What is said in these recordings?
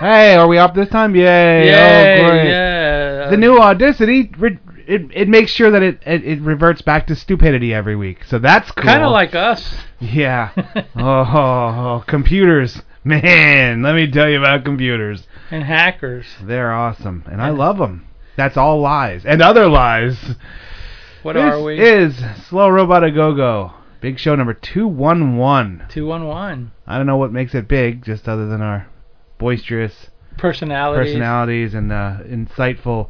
Hey, are we up this time? Yay! Oh, Yay, oh, great. yeah. The new Audacity, re- it, it makes sure that it, it it reverts back to stupidity every week. So that's cool. Kind of like us. Yeah. oh, computers. Man, let me tell you about computers. And hackers. They're awesome, and I love them. That's all lies and other lies. What this are we? is Slow Robot A Go Go. Big show number 211. 211. I don't know what makes it big, just other than our boisterous Personalities. personalities and uh, insightful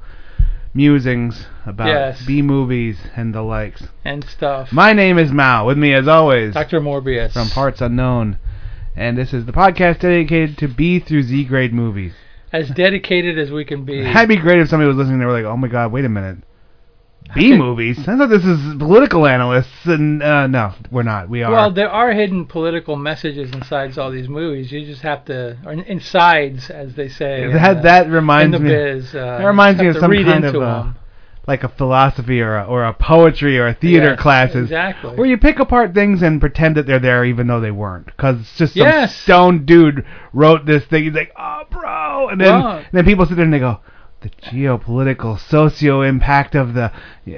musings about Yes. B movies and the likes. And stuff. My name is Mao. With me, as always, Dr. Morbius. from Parts Unknown, and this is the podcast dedicated to B through Z grade movies. As dedicated as we can be. That'd be great if somebody was listening. They were like, "Oh my God, wait a minute." B movies? I thought this is political analysts, and uh, no, we're not. We are. Well, there are hidden political messages inside all these movies. You just have to, or insides, as they say. that the- that reminds me. biz. Uh, that reminds me of some kind of uh, 'em. like a philosophy or a, or a poetry or a theater Yes, classes exactly. where you pick apart things and pretend that they're there even though they weren't because it's just some Yes. stone dude wrote this thing. He's like, oh, bro, and then and then people sit there and they go. The geopolitical, socio impact of the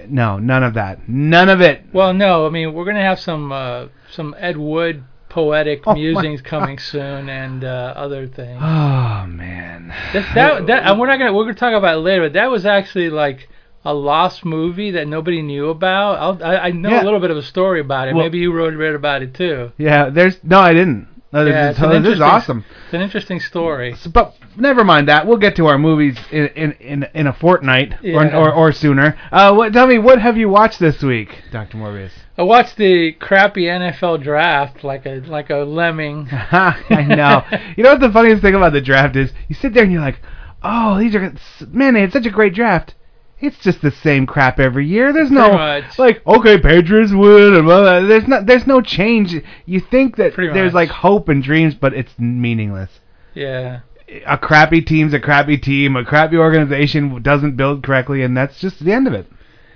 no, none of that, none of it. Well, no, I mean we're gonna have some uh, some Ed Wood poetic Oh, musings coming soon and uh, other things. Oh man, That, that, that, and we're not gonna we're gonna talk about it later, but that was actually like a lost movie that nobody knew about. I'll, I I know Yeah. a little bit of a story about it. Well- Maybe you wrote read about it too. yeah, there's no, I didn't. No, this, Yeah, is, it's an this is interesting- awesome. It's an interesting story. So, but never mind that. We'll get to our movies in in in, in a fortnight or, or or sooner. Uh, what? Tell me, what have you watched this week, Doctor Morbius? I watched the crappy NFL draft like a like a lemming. I know. you know what the funniest thing about the draft is? You sit there and you're like, oh, these are man, they had such a great draft. It's just the same crap every year. There's no much. like, okay, Patriots win. And blah, blah. There's not. There's no change. You think that Pretty there's much. like hope and dreams, but it's meaningless. Yeah. a crappy team's a crappy team. A crappy organization doesn't build correctly, and that's just the end of it.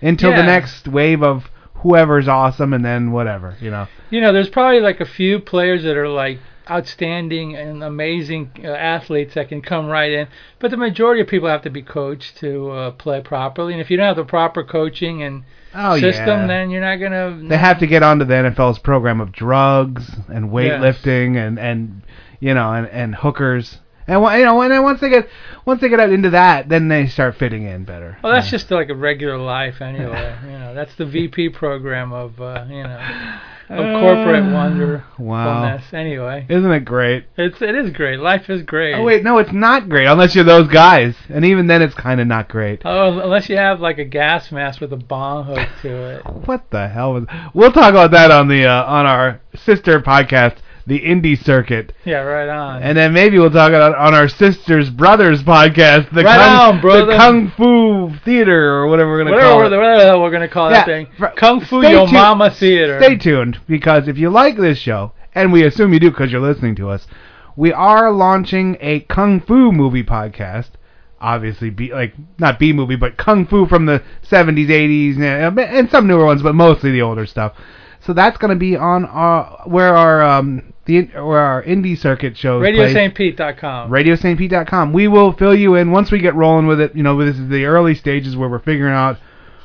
Until the next wave of whoever's awesome, and then whatever, you know. You know, there's probably like a few players that are like outstanding and amazing uh, athletes that can come right in, but the majority of people have to be coached to uh, play properly. And if you don't have the proper coaching and Oh system, yeah. then you're not gonna. they have to get onto the NFL's program of drugs and weightlifting and and you know and and hookers. And you know, and then once they get once they get out into that, then they start fitting in better. Well, that's just like a regular life anyway. you know, that's the VP program of uh, you know of corporate wonderfulness. Wow. Anyway, Isn't it great? it's it is great. Life is great. Oh wait, no, it's not great unless you're those guys, and even then, it's kind of not great. Oh, unless you have like a gas mask with a bomb hook to it. What the hell was? We'll talk about that on the uh, on our sister podcast, the Indie Circuit, Yeah, right on. and then maybe we'll talk about on our sisters brothers podcast, the Right kung, on, brother. the Kung Fu Theater or whatever we're gonna whatever, call we're, it. whatever the hell we're gonna call Yeah, that thing. Kung Fu Yo tuned- Mama Theater. Stay tuned because if you like this show, and we assume you do because you're listening to us, we are launching a kung fu movie podcast. Obviously, be like not B movie, but kung fu from the 70s, 80s, and, and some newer ones, but mostly the older stuff. So that's going to be on our where our um the or our indie circuit shows. RadioSt.Pete.com. RadioSt.com. We will fill you in once we get rolling with it. You know, this is the early stages where we're figuring out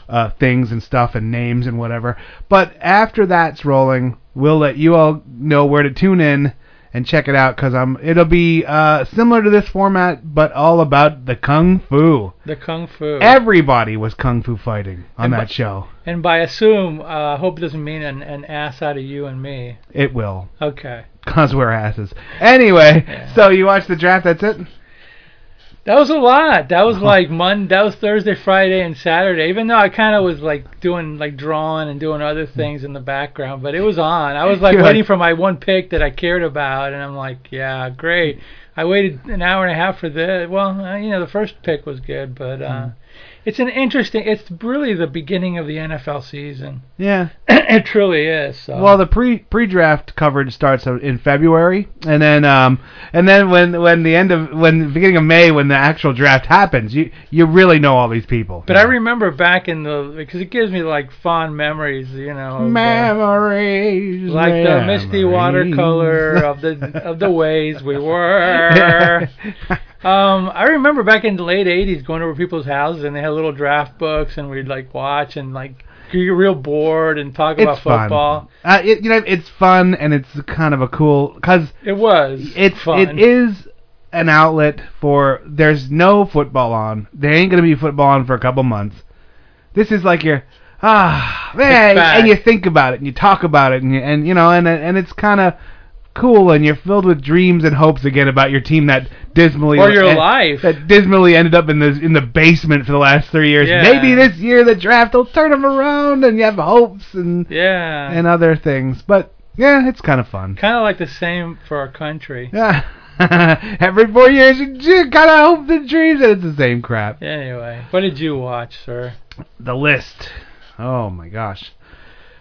uh, things and stuff and names and whatever. But after that's rolling, we'll let you all know where to tune in and check it out because um, it'll be uh, similar to this format, but all about the kung fu. The Kung Fu. Everybody was kung fu fighting on And that bu- show. and by assume, uh, I hope it doesn't mean an, an ass out of you and me. It will. Okay. Cause we're asses. Anyway, Yeah. so you watched the draft. That's it. That was a lot. That was like Monday. That was Thursday, Friday, and Saturday. Even though I kind of was like doing like drawing and doing other things in the background, but it was on. I was like You're waiting like- for my one pick that I cared about, and I'm like, yeah, great. I waited an hour and a half for this. Well, uh, you know, the first pick was good, but uh, Mm. It's an interesting. It's really the beginning of the NFL season. Yeah. it truly is. So. Well, the pre pre draft coverage starts in February, and then um and then when when the end of when the beginning of May when the actual draft happens, you you really know all these people. But I remember back in the because it gives me like fond memories, you know, memories, like the misty watercolor of the of the ways we were. Um, I remember back in the late '80s going over people's houses and they had little draft books and we'd like watch and like get real bored and talk about it's fun. football. Uh, it, you know, it's fun and it's kind of a cool because It was. it's fun. it is an outlet for there's no football on. There ain't gonna be football on for a couple months. This is like your ah man, and you think about it and you talk about it and you, and you know and and it's kind of cool and you're filled with dreams and hopes again about your team that dismally Or your en- life. that dismally ended up in the in the basement for the last three years. Yeah. Maybe this year the draft will turn them around and you have hopes and Yeah. and other things. But yeah, it's kind of fun. kind of like the same for our country. Yeah. Every four years, you kind of hope the dreams that it's the same crap. Anyway, what did you watch, sir? The list. Oh my gosh.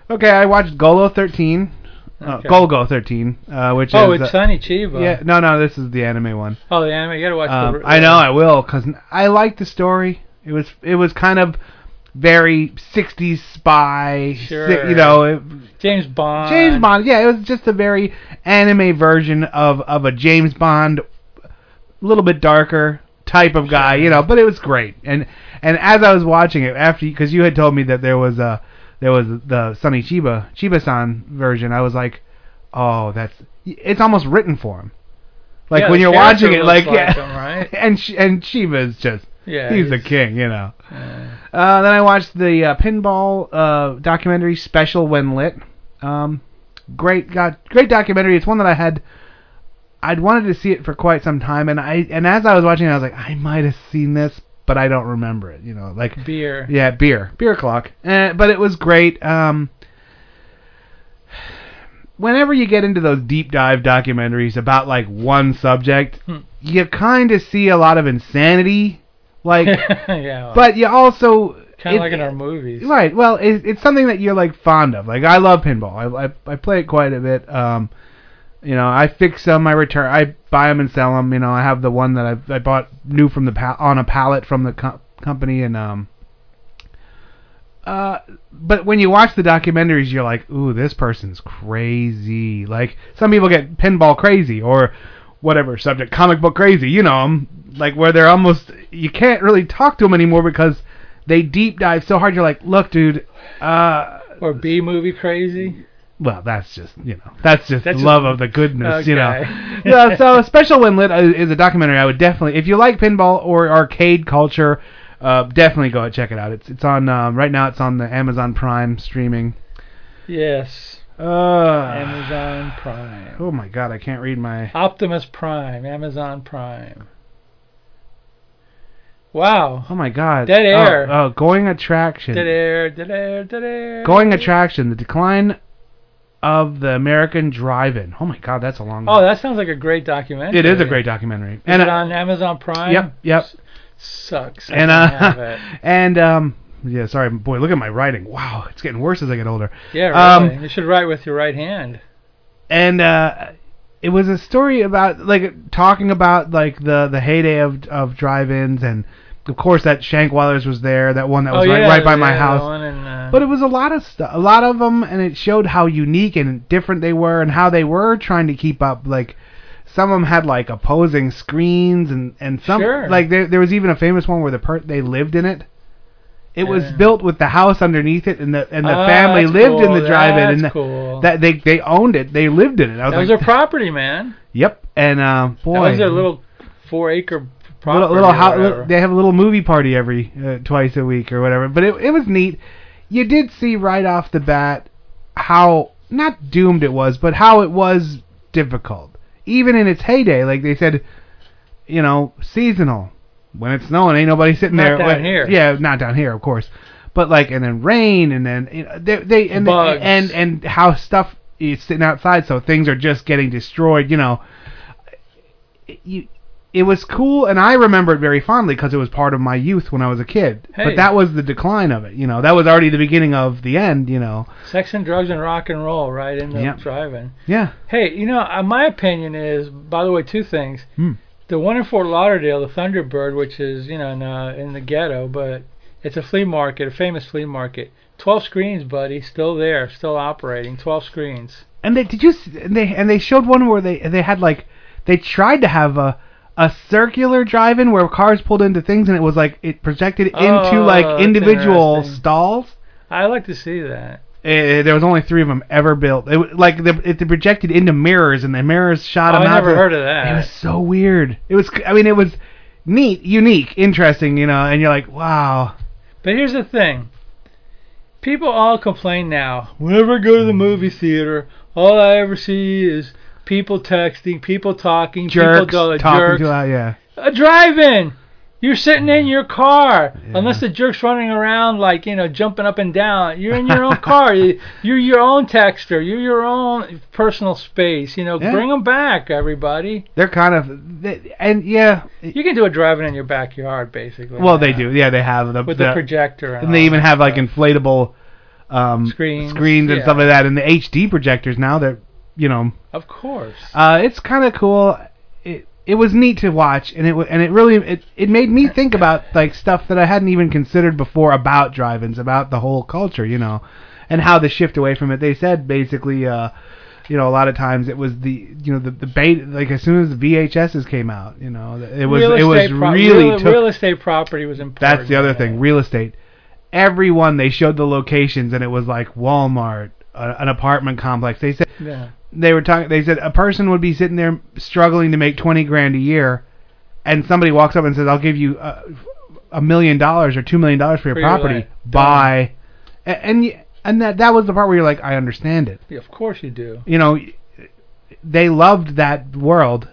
Okay, I watched Golgo 13. Uh, Okay. Golgo 13, uh, which Oh, is it's uh, Chiba. yeah. No, no, this is the anime one. Oh, the anime. You gotta watch Um, the. I know I will because I like the story. It was it was kind of very 60s spy. si- Sure. you know, it, James Bond. James Bond. Yeah, it was just a very anime version of of a James Bond, a little bit darker type of guy, you know. But it was great. And and as I was watching it after, because you had told me that there was a there was the Sonny Chiba Chiba-san version, I was like, oh, that's it's almost written for him. Like Yeah, when you're watching it, like, yeah, him, right? and Sh- and Chiba is just Yeah. he's a king, you know. yeah. Uh, then I watched the uh, pinball uh, documentary special when lit. Um, great, got great documentary. It's one that I had. I'd wanted to see it for quite some time, and I and as I was watching, it, I was like, I might have seen this, but I don't remember it. You know, like Beer. yeah, beer, beer clock. Uh, but it was great. Um, whenever you get into those deep dive documentaries about like one subject, Hmm. you kind of see a lot of insanity. Like, yeah. but you also kind of like in our movies. Right. Well, it, it's something that you're like fond of. Like I love pinball. I I, I play it quite a bit. Um, you know, I fix them. I return. I buy them and sell them. You know, I have the one that I I bought new from the pa- on a pallet from the co- company and um. Uh, but when you watch the documentaries, you're like, ooh, this person's crazy. Like some people get pinball crazy or whatever subject, comic book crazy. You know like where they're almost you can't really talk to them anymore because they deep dive so hard. You're like, look, dude. Uh, Or B movie crazy. Well, that's just you know that's just That's the just- love of the goodness, you know. Okay. yeah. So Special When Lit is- is a documentary. I would definitely, if you like pinball or arcade culture, uh, definitely go and check it out. It's it's on um, right now. It's on the Amazon Prime streaming. Yes. Uh, Amazon Prime. Oh my God, I can't read my. Optimus Prime. Amazon Prime. Wow. Oh my God. Dead Oh, air. Oh, going attraction. Dead air. Dead air. Dead air. Going attraction. The decline of the American drive-in. Oh my God, that's a long. Oh, that sounds like a great documentary. it is a great documentary. Is and it uh, on Amazon Prime? Yep, yep. Sucks. I and uh, and um, yeah, sorry, boy, look at my writing. Wow, it's getting worse as I get older. Yeah, really. um, you should write with your right hand. And uh, it was a story about like talking about like the the heyday of of drive-ins, and of course that Shankweiler's was there, that one that was oh right, yeah, right by my yeah, the house. in, uh, But it was a lot of stuff, a lot of them, and it showed how unique and different they were, and how they were trying to keep up. Like some of them had like opposing screens, and and some Sure. like there there was even a famous one where the per they lived in it. It was built with the house underneath it, and the and the Ah, family lived in the drive-in, and the- cool. that they they owned it, they lived in it. I was that was like, their property, man. yep, and uh, boy, That was their little four-acre. Little, little whatever. they have a little movie party every uh, twice a week or whatever. But it it was neat. You did see right off the bat how not doomed it was, but how it was difficult. Even in its heyday, like they said, you know, seasonal. When it's snowing, ain't nobody sitting Not there. down When- here. Yeah, not down here, of course. But like, and then rain, and then you know, they, they and Bugs. and and how stuff is sitting outside, so things are just getting destroyed. You know, you it was cool, and I remember it very fondly because it was part of my youth when I was a kid. Hey. But that was the decline of it. You know, that was already the beginning of the end. You know. Sex and drugs and rock and roll right into Yep. driving. Yeah. Hey, you know, uh, my opinion is, by the way, two things. Hmm. The one in Fort Lauderdale, the Thunderbird, which is you know in, uh, in the ghetto, but it's a flea market, a famous flea market. Twelve screens, buddy, still there, still operating. Twelve screens. And they did you and they and they showed one where they they had like they tried to have a a circular drive-in where cars pulled into things and it was like it projected into Oh, like individual stalls. I like to see that. Eh, there was only three of them ever built. It like the, it projected into mirrors and the mirrors shot Oh, them I out. never heard of that. It was so weird. It was I mean it was neat, unique, interesting, you know, and you're like, wow. But here's the thing. People all complain now. Whenever I go to the movie theater, all I ever see is people texting, people talking, Jerks people do- talking jerks. too loud, yeah. A drive-in. You're sitting in your car. yeah. Unless the jerk's running around like, you know, jumping up and down. You're in your own car. You- You're your own texter. You're your own personal space. You know, Yeah. bring them back, everybody. They're kind of they- and yeah, You can do a drive-in in your backyard, basically. well they do. Yeah, they have the, With the the projector. And, and they even have like inflatable um Screens, screens and yeah. stuff like that and the HD projectors now that you know Of course. uh it's kind of cool it it was neat to watch and it and it really it it made me think about like stuff that I hadn't even considered before about drive-ins about the whole culture you know and how the shift away from it they said basically uh you know, a lot of times it was the, you know, the the bait. Like as soon as the VHSs came out, you know, it was it was pro- really real, took real estate property was important. that's the other thing, real estate. Everyone they showed the locations, and it was like Walmart, a, an apartment complex. They said Yeah. They were talking. They said a person would be sitting there struggling to make twenty grand a year, and somebody walks up and says, "I'll give you a, a million dollars or two million dollars for your For property. land. Buy." And and, and that that was the part where you're like, I understand it. Yeah, Of course you do. You know, they loved that world,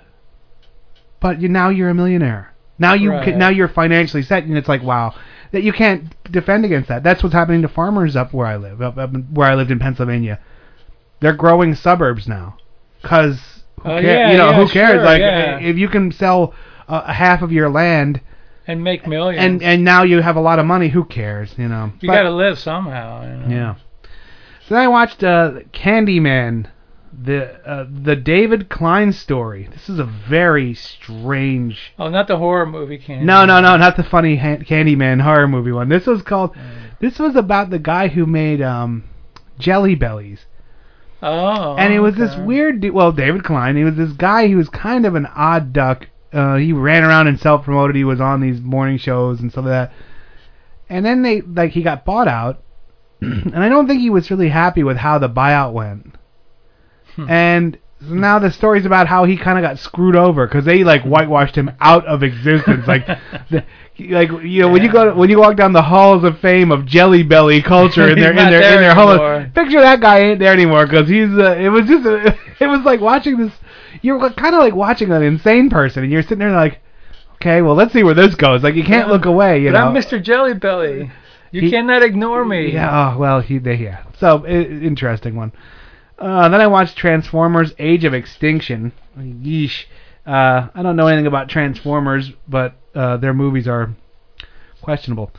but you now you're a millionaire. Now you Right. can, now you're financially set, and it's like wow that you can't defend against that. That's what's happening to farmers up where I live, up, up where I lived in Pennsylvania. They're growing suburbs now, cause who Oh, cares? yeah, you know yeah, who cares? sure, like yeah. if you can sell uh, a half of your land, And make millions. and and now you have a lot of money, who cares? You know. you got to live somehow. You know? yeah. So then I watched uh, Candyman, the uh, the David Klein story. This is a very strange. Oh, not the horror movie can. No, no, no, not the funny ha- Candyman horror movie one. This was called. This was about the guy who made um, Jelly Bellies, Oh. and it was this weird. du- Well, David Klein. He was this guy. He was kind of an odd duck. Uh, he ran around and self promoted. He was on these morning shows and stuff like that. And then they like he got bought out, and I don't think he was really happy with how the buyout went. Hmm. And so now the story's about how he kind of got screwed over because they like whitewashed him out of existence. like, the, like you know when you go when you walk down the halls of fame of Jelly Belly culture in their in their in their hall, picture that guy ain't there anymore because he's uh, it was just a, it was like watching this. You're kind of like watching an insane person, and you're sitting there like, okay, well let's see where this goes. Like you can't Yeah. look away, you but know. I'm Mr. Jelly Belly. You He- cannot ignore me. Yeah, oh, well, he, they, yeah. So, i interesting one. Uh, then I watched Transformers: Age of Extinction. Yeesh. Uh, I don't know anything about Transformers, but uh, their movies are questionable.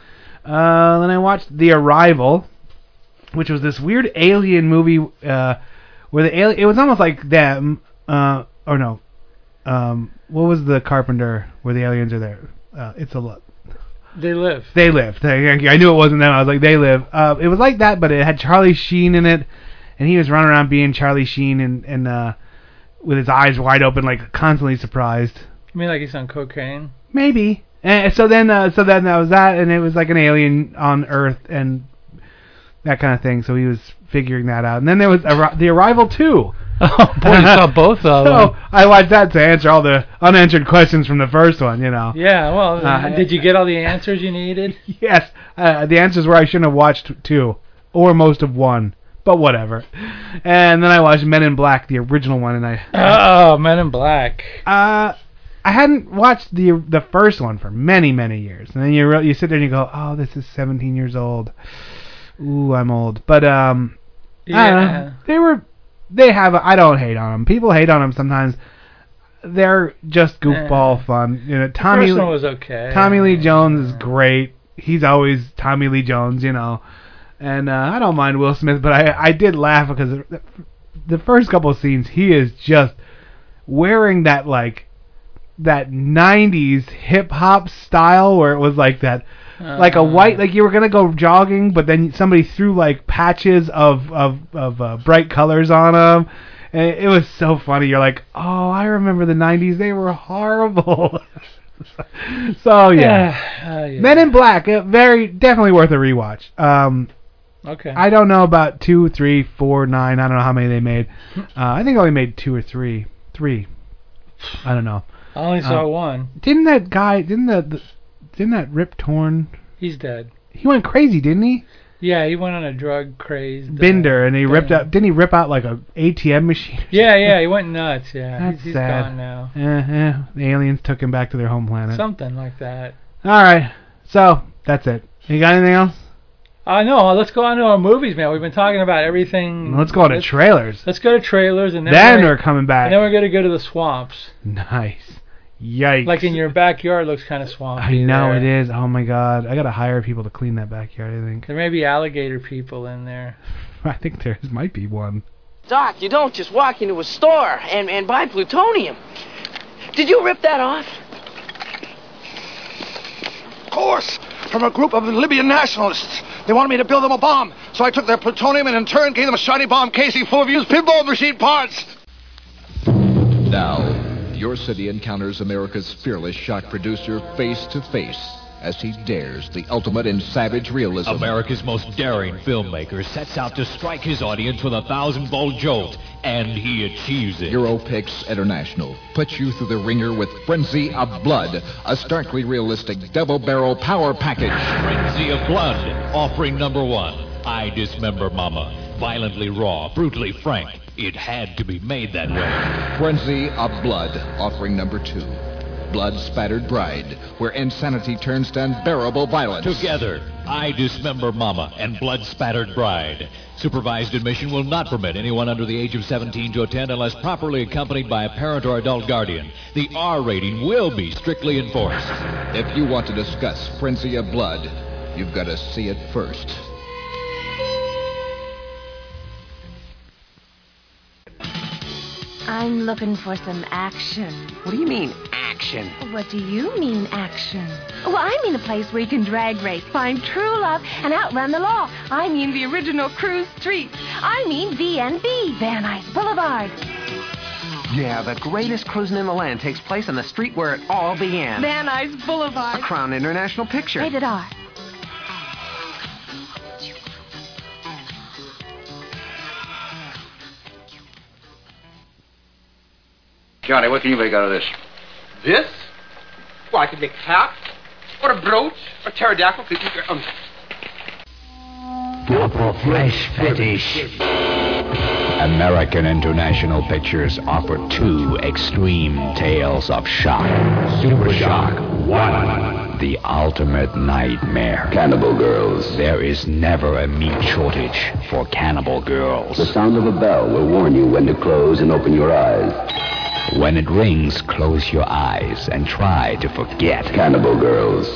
Uh, then I watched The Arrival, which was this weird alien movie uh, where the alien. It was almost like them. Uh, or no. Um, what was the Carpenter where the aliens are there? Uh, it's a lot. They live. They live. I knew it wasn't them. I was like, they live. Uh, it was like that, but it had Charlie Sheen in it, and he was running around being Charlie Sheen and and uh, with his eyes wide open, like constantly surprised. You mean like he's on cocaine? Maybe. And so then, uh, so then that was that, and it was like an alien on Earth and that kind of thing. So he was figuring that out. And then there was Arri- the Arrival too. Oh boy, you saw both of them. So I watched that to answer all the unanswered questions from the first one. You know. Yeah, well, Uh, did you get all the answers you needed? Yes, uh, the answers were I shouldn't have watched two, or most of one, but whatever. And then I watched Men in Black, the original one, and I Oh, Men in Black. uh, I hadn't watched the the first one for many many years. And then you re- you sit there and you go, oh, this is 17 years old. Ooh, I'm old. But um, I don't know. Yeah. they were they have. I don't hate on them. People hate on them sometimes. they're just goofball fun. You know, The Tommy first one was okay. Tommy Lee Jones is great. He's always Tommy Lee Jones, you know. And uh, I don't mind Will Smith, but I I did laugh because the, the first couple of scenes he is just wearing that like that 90s hip hop style where it was like that like a Uh, white like you were gonna go jogging but then somebody threw like patches of of of uh, bright colors on them and it, it was so funny. You're like oh i remember the 90s they were horrible. So yeah. Uh, yeah. men in black uh, very definitely worth a rewatch. Um Okay. i don't know about two three four nine i don't know how many they made uh, i think I only made two or three three i don't know I only saw uh, one. didn't that guy didn't the, the didn't that Rip Torn He's dead. he went crazy didn't he Yeah, he went on a drug craze. Binder, and he ripped thing. out. Didn't he rip out like a ATM machine? Yeah, yeah, he went nuts. Yeah, That's he's, he's sad. gone now. Eh, the aliens took him back to their home planet. Something like that. All right, so that's it. You got anything else? Uh, no, let's go on to our movies, man. We've been talking about everything. Let's go on to let's, trailers. let's go to trailers, and then, Then we're, we're coming back. and then we're gonna go to the swamps. Nice. Yikes. Like in your backyard looks kind of swampy. I know there. it is. Oh my god. I gotta hire people to clean that backyard. I think. There may be alligator people in there. I think there might be one. Doc, you don't just walk into a store and, and buy plutonium. Did you rip that off? Of course, from a group of Libyan nationalists. They wanted me to build them a bomb, so I took their plutonium and in turn gave them a shiny bomb casing full of used pinball machine parts. Now, your city encounters America's fearless shock producer face to face as he dares the ultimate in savage realism. America's most daring filmmaker sets out to strike his audience with a thousand volt jolt, and he achieves it. Europix International puts you through the ringer with Frenzy of Blood, a starkly realistic double barrel power package. Frenzy of Blood, offering number one. I Dismember Mama. Violently raw, brutally frank. It had to be made that way. Frenzy of Blood, offering number two. Blood Spattered Bride, where insanity turns to unbearable violence. Together, I Dismember Mama and Blood Spattered Bride. Supervised admission will not permit anyone under the age of 17 to attend unless properly accompanied by a parent or adult guardian. The R rating will be strictly enforced. If you want to discuss Frenzy of Blood, you've got to see it first. I'm looking for some action. What do you mean, action? What do you mean, action? Well, I mean a place where you can drag race, find true love, and outrun the law. I mean the original cruise street. I mean VNB, Van Nuys Boulevard. Yeah, the greatest cruising in the land takes place on the street where it all began. Van Nuys Boulevard. A Crown International picture. Rated R. Johnny, what can you make out of this? This? Well, I could make a hat, or a brooch, or a pterodactyl. Um, Flesh fetish. American International Pictures offer two extreme tales of shock. Super Shock 1. The ultimate nightmare. Cannibal Girls. There is never a meat shortage for cannibal girls. The sound of a bell will warn you when to close and open your eyes. When it rings, close your eyes and try to forget. Cannibal Girls.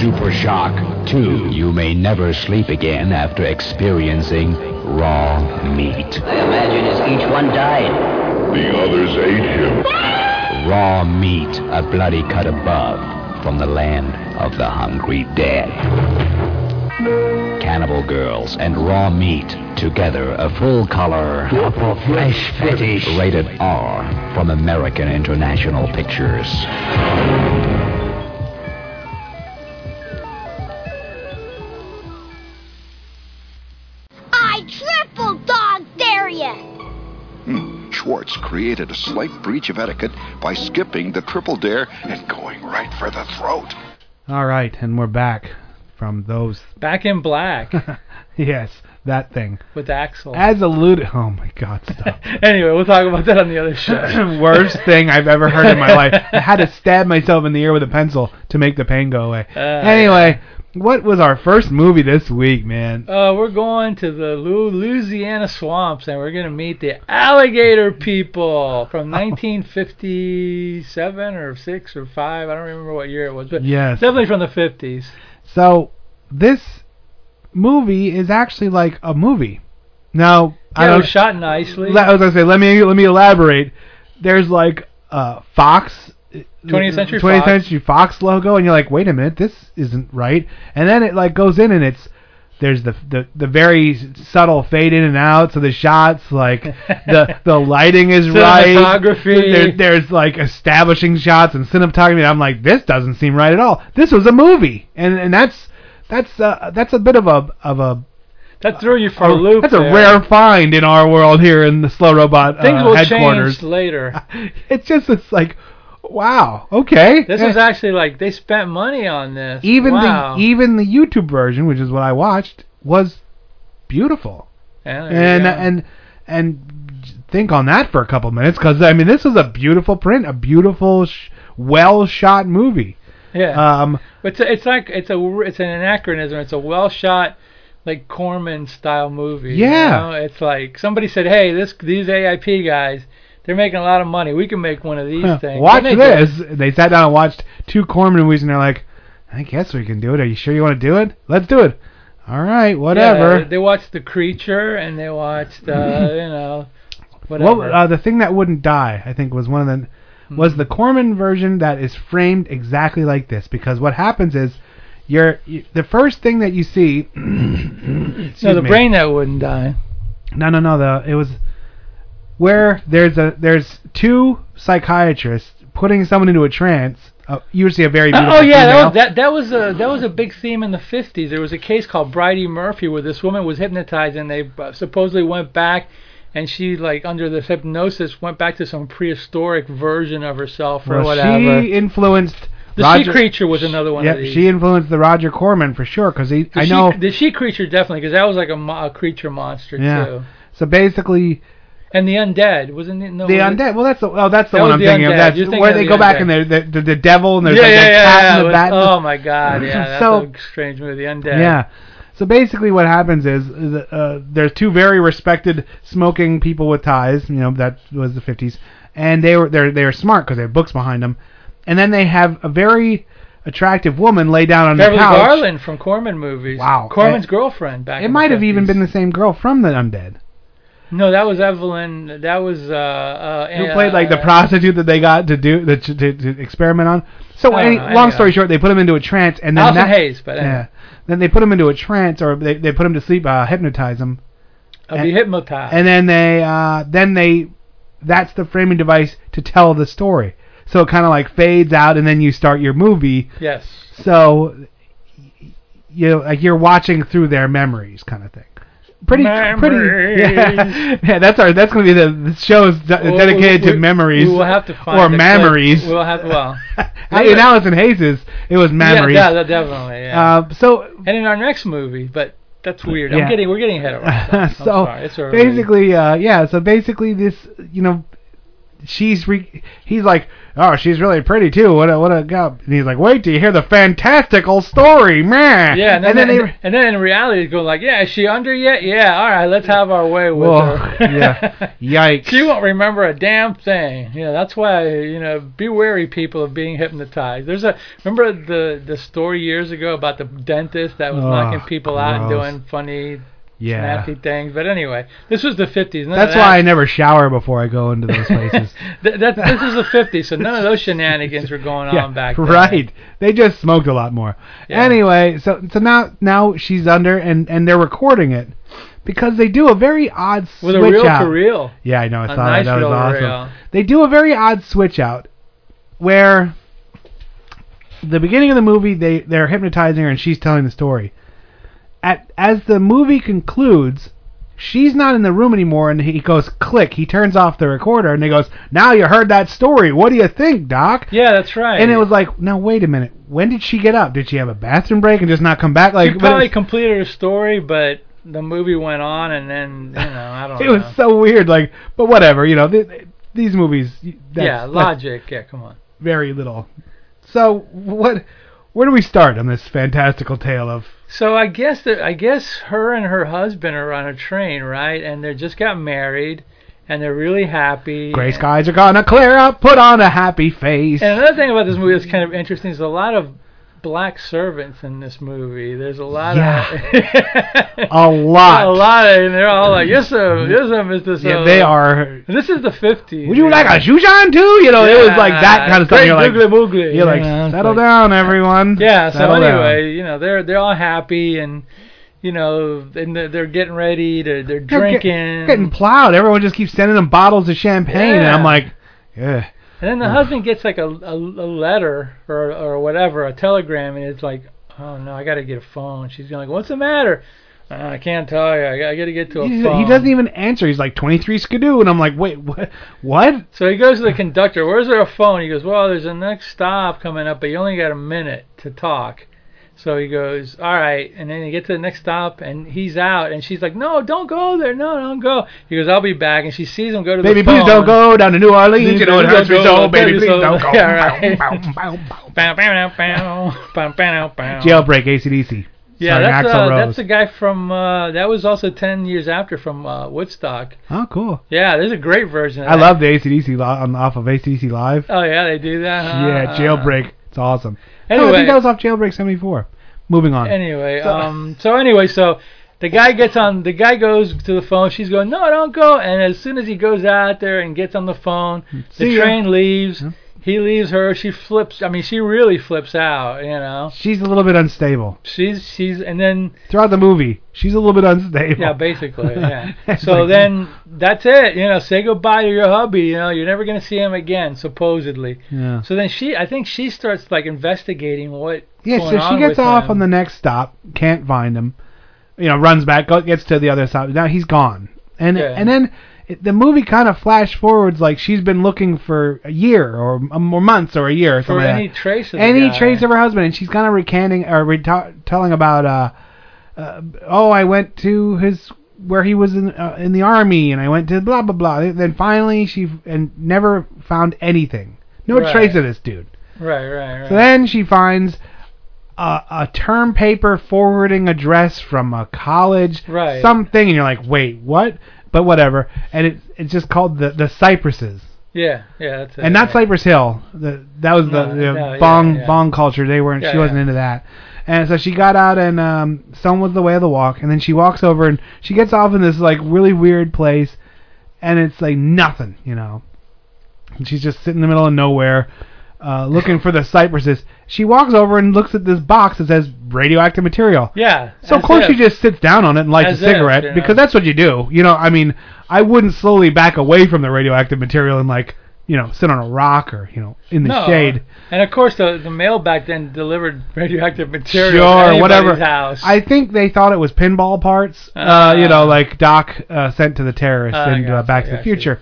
Super Shock 2. You may never sleep again after experiencing raw meat. I imagine as each one died, The others ate him. Raw meat, a bloody cut above from the land of the hungry dead. Cannibal Girls and Raw Meat together, a full color flesh fetish. Rated R from American International Pictures. I triple dog dare you! Hmm. Schwartz created a slight breach of etiquette by skipping the triple dare and going right for the throat. All right, and we're back from those. Back in black yes, that thing. with Axel. As alluded. Oh my God, stop. anyway, we'll talk about that on the other show. Worst thing I've ever heard in my life. I had to stab myself in the ear with a pencil to make the pain go away. Uh, anyway, what was our first movie this week, man? Uh, we're going to the Louisiana swamps, and we're going to meet the alligator people from 1957 or six or five. I don't remember what year it was, but Yes. definitely from the 50s. So this movie is actually like a movie. Now I Yeah, don't. was shot nicely. I was gonna say, let me let me elaborate. There's like uh Fox. 20th Century 20th Fox. Century Fox logo, and you're like, wait a minute, this isn't right. And then it like goes in, and it's there's the the, the very subtle fade in and out, so the shots like the the lighting is right. Cinematography. There, there's like establishing shots and cinematography. And I'm like, this doesn't seem right at all. This was a movie, and and that's that's uh, that's a bit of a of a That threw you for a- loop. That's a rare find in our world here in the slow robot Things uh, will headquarters. change later. It's just it's like, wow, okay. This was actually like they spent money on this. even wow. the even the YouTube version, which is what I watched, was beautiful. Yeah, and and and think on that for a couple minutes because I mean this was a beautiful print, a beautiful, sh- well shot movie. Yeah. Um, But it's, it's like it's a it's an anachronism. It's a well shot like Corman style movie. you Yeah. know? It's like somebody said, "Hey, this these AIP guys, they're making a lot of money. We can make one of these things." watch And they did. this. They sat down and watched two Corman movies, and they're like, I guess we can do it. Are you sure you want to do it? Let's do it. All right, whatever. Yeah, they watched The Creature and they watched, uh, you know, whatever. What uh, the thing that wouldn't die, I think, was one of the was the Corman version that is framed exactly like this because what happens is you're you, the first thing that you see. no, the me. brain that wouldn't die. No, no, no. The it was where there's a there's two psychiatrists putting someone into a trance. Uh, usually a very Uh, beautiful oh yeah, female. that was, that that was a that was a big theme in the 50s. There was a case called Bridey Murphy where this woman was hypnotized and they uh, supposedly went back and she like under this hypnosis went back to some prehistoric version of herself or Well, whatever. She influenced. the Roger, She Creature was another one Yep, she influenced the Roger Corman for sure because he. the I she, know. the She Creature definitely because that was like a, mo- a creature monster yeah. too. So basically, And the undead wasn't it? No, the was it- undead. Well, that's the oh, that's the That one I'm thinking of. That's thinking where of they the go back and they're the, the, the devil and there's yeah, like yeah, a yeah, cat yeah, and the was- bat. Oh my god, yeah, that's So- a strange movie. The undead. Yeah. So basically, what happens is uh, there's two very respected smoking people with ties. You know that was the 50s, and they were they're they're smart because they have books behind them, and then they have a very attractive woman lay down on Beverly the couch. Garland from Corman movies. Wow. Corman's girlfriend back. It might have even been the same girl from the Undead No, that was Evelyn. That was uh, uh who uh, played like the prostitute that they got to do the, to, to experiment on. So any, know, long story short, they put him into a trance, and then that, Hayes, but anyway. yeah, then they put him into a trance, or they they put him to sleep, uh, hypnotize him, I'll be hypnotized. and then they uh then they that's the framing device to tell the story so it kind of like fades out and then you start your movie yes. so you know, like you're watching through their memories kind of thing pretty pretty yeah, yeah that's our that's going to be the, the show's de- Well, dedicated we- to memories We will have to find or memories. We'll have well. in Allison Hayes's it was memories Yeah, that- definitely. Yeah. uh, so and in our next movie, but that's weird. Yeah. I'm getting we're getting ahead of ourselves. I'm so sorry. It's early. basically, uh, yeah. So basically, this, you know, she's re- he's like, oh, she's really pretty too. What a what a god. And he's like, wait till you hear the fantastical story, man. Yeah, and then, then and, they. and then in reality, they going like, "Yeah, is she under yet? Yeah, all right, let's have our way with Whoa, her." yeah. Yikes. she won't remember a damn thing. Know, that's why you know, be wary, people, of being hypnotized. There's a remember the the story years ago about the dentist that was Oh, knocking people out and doing funny. Yeah. Nasty things, but anyway, this was the 50s. None That's of why I never shower before I go into those places. Th- that, this is the 50s, so none of those shenanigans were going yeah, on back then. right. They just smoked a lot more. Yeah. Anyway, so so now now she's under and and they're recording it because they do a very odd switch out. With a reel out. to reel. Yeah, I know. I A saw nice that. That was awesome. reel. They do a very odd switch out where the beginning of the movie they they're hypnotizing her and she's telling the story. At as the movie concludes, she's not in the room anymore and he goes click. He turns off the recorder and he goes, "Now you heard that story. What do you think, doc?" Yeah, that's right. And it was like, "Now wait a minute. When did she get up? Did she have a bathroom break and just not come back?" Like she probably completed her story, but the movie went on, and then you know, I don't know. it know. was so weird. Like, but whatever. You know, th- th- these movies. Yeah, logic. Yeah, come on. very little. So what where do we start on this fantastical tale of? So I guess that I guess her and her husband are on a train, right? And they just got married, and they're really happy. Gray skies are gonna clear up. Put on a happy face. And another thing about this movie that's kind of interesting is a lot of black servants in this movie. There's a lot Yeah. of a lot. a lot of, and they're all like, "Yes, sir, mm-hmm. yes, sir, Mister." So. Yeah, they are. And this is the '50s. Would you like a shoe shine too? You know, it was like that kind of stuff. You're like, boogly. you're like, settle down, everyone. Yeah. So Settle down. anyway, you know, they're they're all happy and. You know, and they're, getting ready. To, they're They're get- drinking. getting plowed. Everyone just keeps sending them bottles of champagne, and I'm like, yeah. And then the husband gets like a, a, a letter or or whatever, a telegram, and it's like, oh no, I got to get a phone. She's going like, what's the matter? "Uh, I can't tell you. I, got- I got to get to a He, phone. he doesn't even answer. He's like 23 skidoo, and I'm like, wait, what? What? So he goes to the conductor. Where's there a phone? He goes, well, there's a next stop coming up, but you only got a minute to talk. So he goes, all right, and then they get to the next stop, and he's out, and she's like, no, don't go there, no, don't go. He goes, I'll be back, and she sees him go to Baby, the. Baby, please don't go down to New Orleans. You know it hurts me don't so. go. Baby, please so. don't go. Yeah, right. Jailbreak, ACDC. Yeah, starring that's uh, that's the guy from uh, that was also ten years after from uh, Woodstock. Oh, cool. Yeah, there's a great version. Of I that. love the ACDC li- on off of ACDC Live. Oh yeah, they do that. Huh? yeah, Jailbreak. It's awesome. No, I think that was off Jailbreak 74. Moving on. Anyway, So- um, so anyway, so the guy gets on. The guy goes to the phone. She's going, no, don't go. And as soon as he goes out there and gets on the phone, See the ya. train leaves. He leaves her. She flips. I mean, she really flips out. You know. She's a little bit unstable. She's she's and then Throughout the movie, she's a little bit unstable. Yeah, basically, yeah. It's so like- then that's it. You know, say goodbye to your hubby. You know, you're never gonna see him again, supposedly. Yeah. So then she, I think she starts like investigating what. Yeah, going so she on gets with off him. on the next stop, can't find him. You know, runs back, go, gets to the other side. Now he's gone, and Yeah. and then it, the movie kind of flash forwards like she's been looking for a year or um, or months or a year or for something like any that. trace of any guy. trace of her husband, and she's kind of recanting or reta- telling about, uh, uh, oh, I went to his where he was in uh, in the army, and I went to blah blah blah. Then finally, she and never found anything, no Right. trace of this dude. Right, right, right. So then she finds a, a term paper forwarding address from a college, Right. something, and you're like, wait, what? But whatever. And it, it's just called the the Cypresses, yeah, yeah, that's it. and not Cypress Hill. The, that was the, No, the no, yeah, bong yeah. bong culture. They weren't. Yeah, she wasn't yeah. into that. And so she got out, and um, some was the way of the walk. And then she walks over, and she gets off in this like really weird place, and it's like nothing, you know. And she's just sitting in the middle of nowhere, uh, looking for the cypresses. She walks over and looks at this box that says radioactive material. Yeah. So of course if. she just sits down on it and lights As a if, cigarette you know. because that's what you do. You know, I mean, I wouldn't slowly back away from the radioactive material and like, you know, sit on a rock or you know in the no. shade. And of course, the the mail back then delivered radioactive material. to Sure, whatever. House. I think they thought it was pinball parts. Uh, Ah. you know, like Doc uh, sent to the terrorists Ah, in uh, Back to the. Future,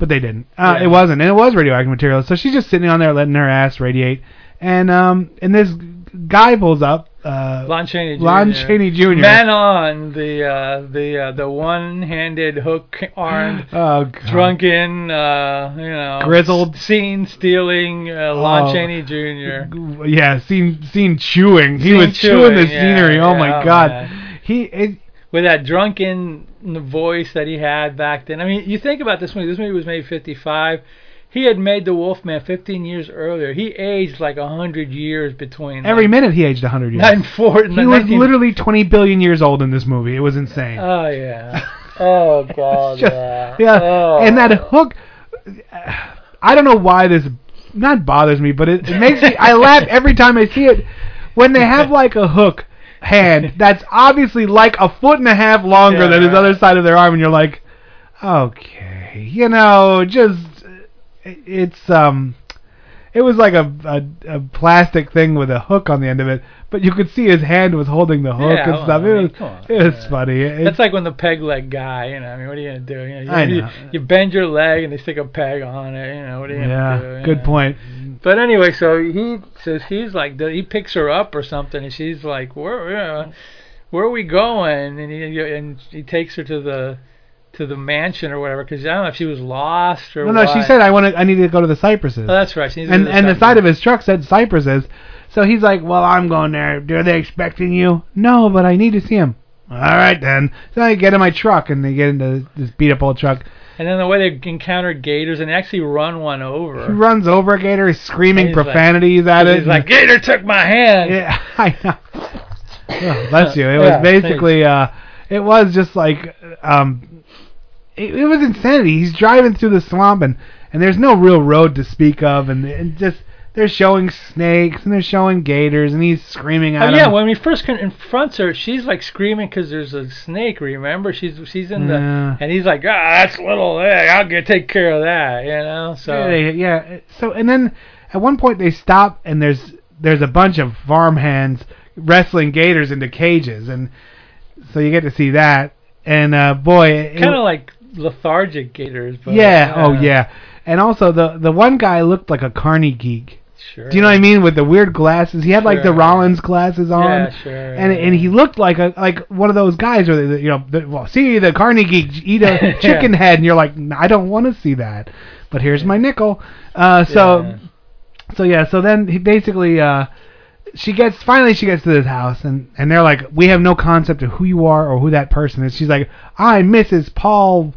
but they didn't. Uh, Yeah. It wasn't, and it was radioactive material. So she's just sitting on there letting her ass radiate, and um, and this guy pulls up. Uh, Lon Chaney Jr. Lon Chaney Jr. Man on the uh, the uh, the one-handed hook-armed, Oh, drunken, uh, you know, Grizzled. scene stealing uh, Lon Oh. Chaney Jr. Yeah, seen seen chewing. He was chewing, the yeah, scenery. oh yeah, my god. man. He it, with that drunken voice that he had back then. I mean, you think about this movie. This movie was made 55. He had made The Wolfman 15 years earlier. He aged like 100 years between. every like, minute he aged 100 years. Nine four. he was literally 20 billion years old in this movie. It was insane. Oh yeah. Oh god. Just- yeah. yeah, Oh. and that hook. I don't know why this not bothers me, but it, it makes me. I laugh every time I see it when they have like a hook hand that's obviously like a foot and a half longer Yeah, than his right. other side of their arm, and you're like, okay, you know, just it's um. It was like a, a a plastic thing with a hook on the end of it, but you could see his hand was holding the hook Yeah, and well, stuff. I It was on, it was funny. It- That's like when the peg leg guy, you know. I mean, what are you gonna do? You, know, you, I know. you bend your leg and they stick a peg on it. You know, what are you yeah, gonna do? you good know? point. But anyway, so he says he's like he picks her up or something, and she's like, "Where, where, where are we going?" And he and he takes her to the to the mansion or whatever because I don't know if she was lost or No, no, she said I want to. I need to go to the cypresses. Oh, that's right. And to and the side of his truck said cypresses. So he's like, "Well, I'm going there. Are they expecting you?" No, but I need to see him. All right then. So I get in my truck and they get into this beat up old truck. And then the way they encounter gators and actually run one over. He runs over a gator, he's screaming he's like- profanities at it. He's like, Gator took my hand. Yeah, I know. Oh, bless you. It Yeah, was basically, uh, it was just like, um, it, it was insanity. He's driving through the swamp and and there's no real road to speak of, and, and just they're showing snakes and they're showing gators, and he's screaming Oh at yeah, him. when he first confronts her, she's like screaming because there's a snake. Remember, she's she's in the Yeah. and he's like, ah, that's little. Hey, I'll get take care of that. You know. So Yeah, they- yeah. So and then at one point they stop and there's there's a bunch of farm hands wrestling gators into cages, and so you get to see that. And uh, boy, kind of like lethargic gators. But, yeah, oh yeah. And also the the one guy looked like a carny geek. Sure. Do you know what I mean? With the weird glasses, he had like the Rollins glasses on, Yeah, sure, and and he looked like a like one of those guys where they, you know, the, well, see the carny geek eat a chicken head, and you're like, I don't want to see that, but here's my nickel. Uh, so, so yeah, so then he basically, uh, she gets finally she gets to this house, and and they're like, we have no concept of who you are or who that person is. She's like, I'm Mrs. Paul.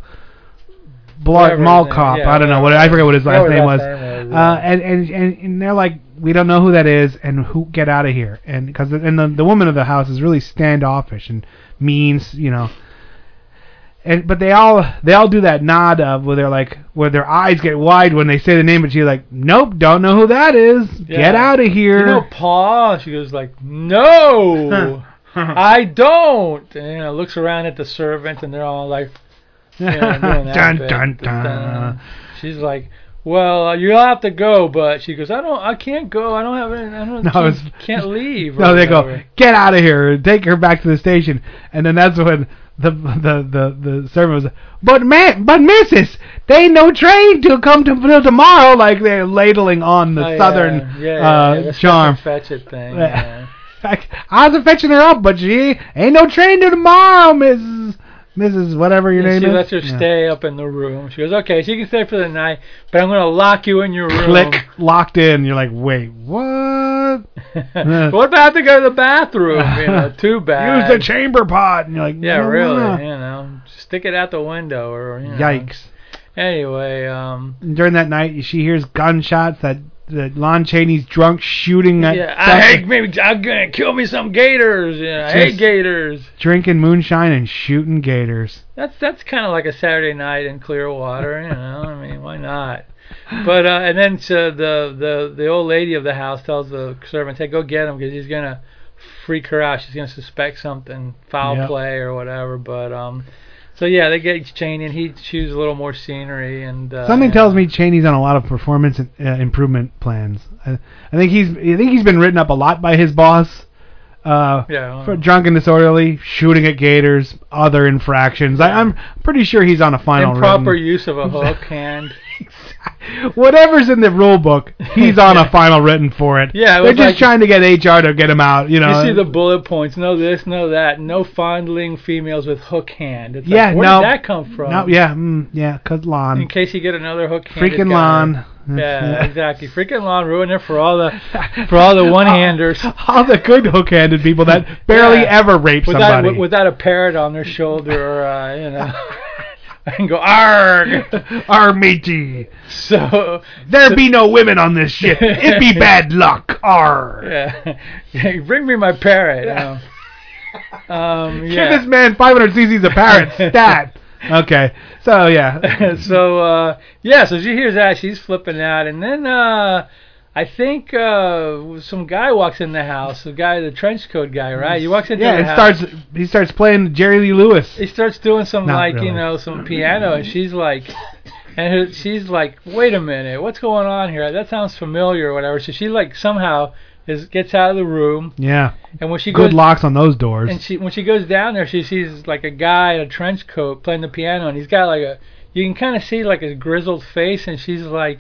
Blart Mall Cop. yeah, I don't know what. I forget what his last Whatever name was. name was, Uh, and, and and and they're like, we don't know who that is, and who get out of here. And because and the the woman of the house is really standoffish and means, you know. And but they all they all do that nod of where they're like where their eyes get wide when they say the name, but she's like, nope, don't know who that is. Yeah. Get out of here. You know, Paul. She goes like, no, I don't. And you know, looks around at the servants, and they're all like, Dun, dun, dun. She's like, well, uh, you'll have to go, but she goes, I don't, I can't go. I don't have, any, I don't, No, can't, can't leave. No, they go, get out of here, and take her back to the station. And then that's when the the the the servant was, but man, but Mrs. They ain't no train to come to till tomorrow. Like they're ladling on the Oh, southern yeah, yeah, uh, yeah, the charm. Fetch it thing. Yeah. Yeah. I was fetching her up, but she ain't no train till tomorrow, Mrs. Mrs. Whatever your And name she is. She lets her Yeah. stay up in the room. She goes, okay, she can stay for the night, but I'm going to lock you in your room. Click, locked in. You're like, wait, what? what if I have to go to the bathroom? You know, too bad. Use the chamber pot. And you're like, Yeah, no, really. no. You know, stick it out the window or you know. Yikes. Anyway, um, during that night, she hears gunshots that that Lon Chaney's drunk shooting at yeah, I hate maybe I'm gonna kill me some gators. Yeah, I hate Just- gators. drinking moonshine and shooting gators. That's that's kind of like a Saturday night in Clearwater. You know, I mean, why not? But uh, and then so the the the old lady of the house tells the servant, "Hey, go get him because he's gonna freak her out. She's gonna suspect something foul Yep. play or whatever." But um, so yeah, they get Chaney and he chooses a little more scenery and uh, Something tells me Chaney's on a lot of performance uh, improvement plans. I, I think he's I think he's been written up a lot by his boss. Uh, Yeah. for drunk and disorderly, shooting at gators, other infractions. I, I'm pretty sure he's on a final. improper written- use of a hook hand. Whatever's in the rule book, he's on a final written for it. Yeah, it they're just like- trying to get HR to get him out. You know, you see the bullet points. No this, no that. No fondling females with hook hand. It's like, yeah, where no, did that come from? No, yeah, mm, yeah, cause Lon. In case you get another hook hand. Freaking Lon. Yeah, exactly. Freaking Lon ruined it for all the for all the one handers. all the good hook-handed people that barely Yeah. ever rape without, somebody. wi- without a parrot on their shoulder, or, uh, you know, and go arg. Our matey. So There be no women on this ship. It be bad luck. Arr. yeah, bring me my parrot. um, um, Give yeah. this man 500 cc's of parrot. Stat. Okay. So yeah. so uh yeah, so she hears that, she's flipping out, and then uh I think uh some guy walks in the house, the guy, the trench coat guy, right? He walks into yeah, the house. starts. He starts playing Jerry Lee Lewis. He starts doing some Not like really. you know some piano, and she's like, and her, she's like, wait a minute, what's going on here? That sounds familiar or whatever. So she like somehow is gets out of the room, Yeah. and when she Good goes locks on those doors. and she when she goes down there, she sees like a guy in a trench coat playing the piano, and he's got like a you can kind of see like a grizzled face, and she's like,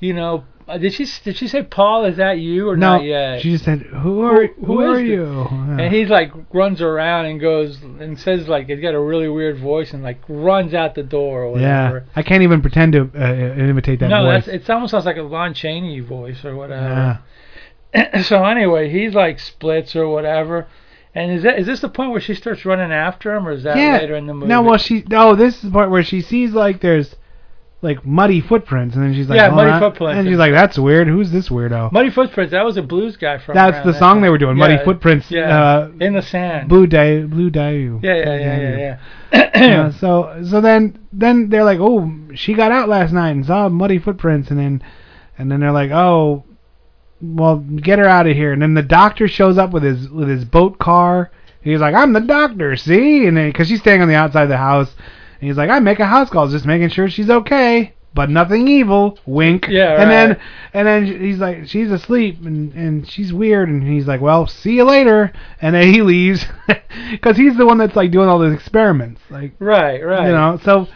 you know, uh, did she did she say Paul? Is that you or no, not yet? she just said, "Who are Who- who, who are you?" And he's like runs around and goes and says like he's got a really weird voice and like runs out the door or yeah. I can't even pretend to uh, imitate that no, voice. that's it. Almost sounds like a Lon Chaney voice or whatever. Yeah. so anyway, he's like splits or whatever. And is that is this the point where she starts running after him, or is that yeah. later in the movie? No, well, she no. This is the part where she sees like there's like muddy footprints, and then she's like, Yeah, oh, muddy footprints. and she's like, "That's weird. Who's this weirdo?" Muddy Footprints. That was a blues guy from. That's the that song time. they were doing, Muddy Footprints, Yeah, uh, in the sand. Blue Day, Blue Day. Yeah, yeah, yeah, yeah, yeah. Yeah, so so then then they're like, oh, she got out last night and saw muddy footprints, and then and then they're like, oh, well, get her out of here. And then the doctor shows up with his with his boat car. He's like, I'm the doctor, see, and then because she's staying on the outside of the house, and he's like, I make a house call, just making sure she's okay. But nothing evil, wink. Yeah, And then and then he's like, she's asleep and and she's weird, and he's like, well, see you later. And then he leaves because he's the one that's like doing all those experiments, like Right, right. you know, so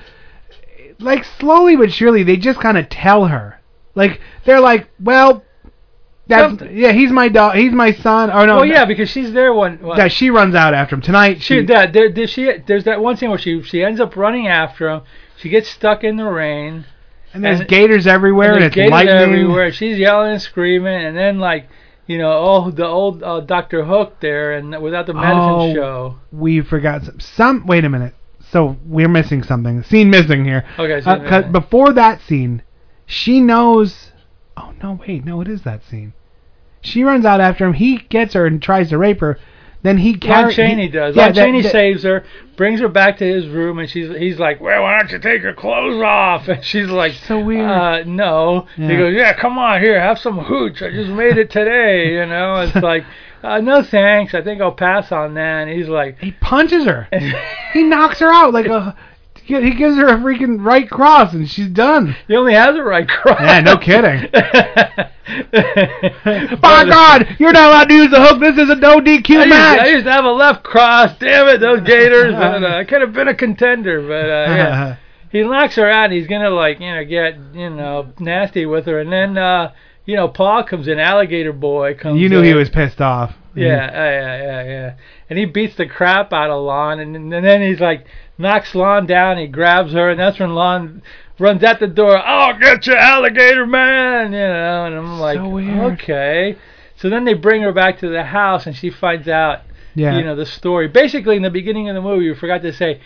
like slowly but surely they just kind of tell her. Like they're like, well, that's yeah, he's my dog, he's my son. Oh no, well, yeah, because she's there when. when yeah, she runs out after him tonight. she She, that there, there, she there's that one scene where she she ends up running after him. She gets stuck in the rain. and there's gators everywhere, and, there's it's gators lightning. everywhere. She's yelling and screaming, and then like you know, oh the old uh, Doctor Hook there, and without the medicine oh, show. we forgot some, some. Wait a minute. So we're missing something. Scene missing here. Okay, Uh, scene 'cause before that scene, she knows. Oh no! Wait, no, it is that scene. She runs out after him. He gets her and tries to rape her. Then he Lon carries. Chaney does. Yeah, Lon that- Chaney that- saves her, brings her back to his room, and she's he's like, "Well, why don't you take your clothes off?" And she's like, "So weird." Uh, no. Yeah. He goes, "Yeah, come on here, have some hooch. I just made it today." You know, it's like, uh, "No thanks. I think I'll pass on that." And he's like, He punches her. he knocks her out like a. He gives her a freaking right cross and she's done. "He only has a right cross." Yeah, no kidding. By God, you're not allowed to use the hook. This is a no DQ I used, match. I used to have a left cross. Damn it, those Gators. but, uh, I could have been a contender, but uh, yeah. he knocks her out. and He's gonna like you know get you know nasty with her, and then uh, you know Paul comes in, alligator boy comes. you knew in. he was pissed off. Yeah, yeah, yeah, yeah. And he beats the crap out of Lon, and, and then he's like knocks Lon down. He grabs her, and that's when Lon runs out the door. I'll get you, alligator man. You know, and I'm like, weird. okay. So then they bring her back to the house, and she finds out, Yeah. you know, the story. Basically, in the beginning of the movie, we forgot to say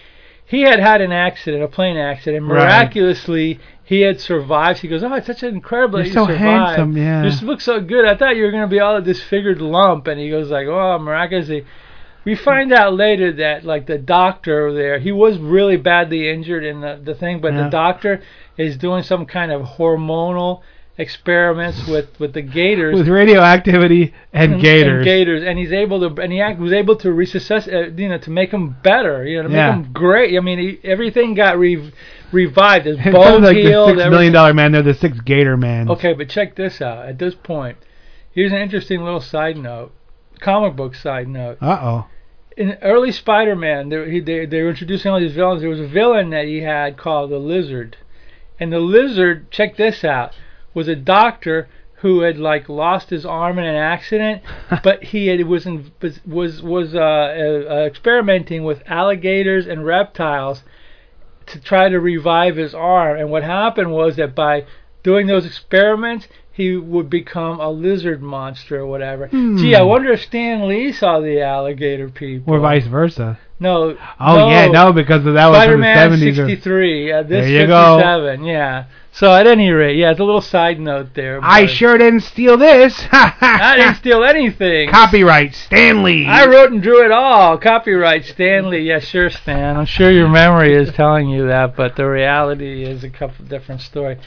he had had an accident, a plane accident. Right. Miraculously, he had survived. He goes, "Oh, it's such an incredible You're you so survived. handsome, yeah. You just look so good. I thought you were gonna be all a disfigured lump." And he goes like, "Oh, miraculously." We find out later that like the doctor there, he was really badly injured in the the thing, but Yeah. the doctor is doing some kind of hormonal experiments with with the gators With radioactivity and, gators. and gators, and he's able to, and he act, was able to resuscitate, uh, you know, to make him better, you know, to Yeah. make him great. I mean, he, everything got re- revived. His It's bones like the six million dollar man. They're the six gator man. Okay, but check this out. At this point, here's an interesting little side note, comic book side note. Uh oh. In early Spider-Man, they, they they were introducing all these villains. There was a villain that he had called the Lizard, and the Lizard, check this out, was a doctor who had like lost his arm in an accident, but he had, was in, was was uh, uh, uh, experimenting with alligators and reptiles to try to revive his arm. And what happened was that by doing those experiments, he would become a lizard monster or whatever. Hmm. Gee, I wonder if Stan Lee saw the alligator people. Or vice versa. No. Oh yeah, no, because of that was from the Spider-Man seventies. 63. Uh, this There you go. 57. Yeah. So at any rate, yeah, it's a little side note there. I sure didn't steal this. I didn't steal anything. Copyright Stan Lee. I wrote and drew it all. Copyright Stan Lee. Yeah, sure, Stan. I'm sure your memory is telling you that, but the reality is a couple different story.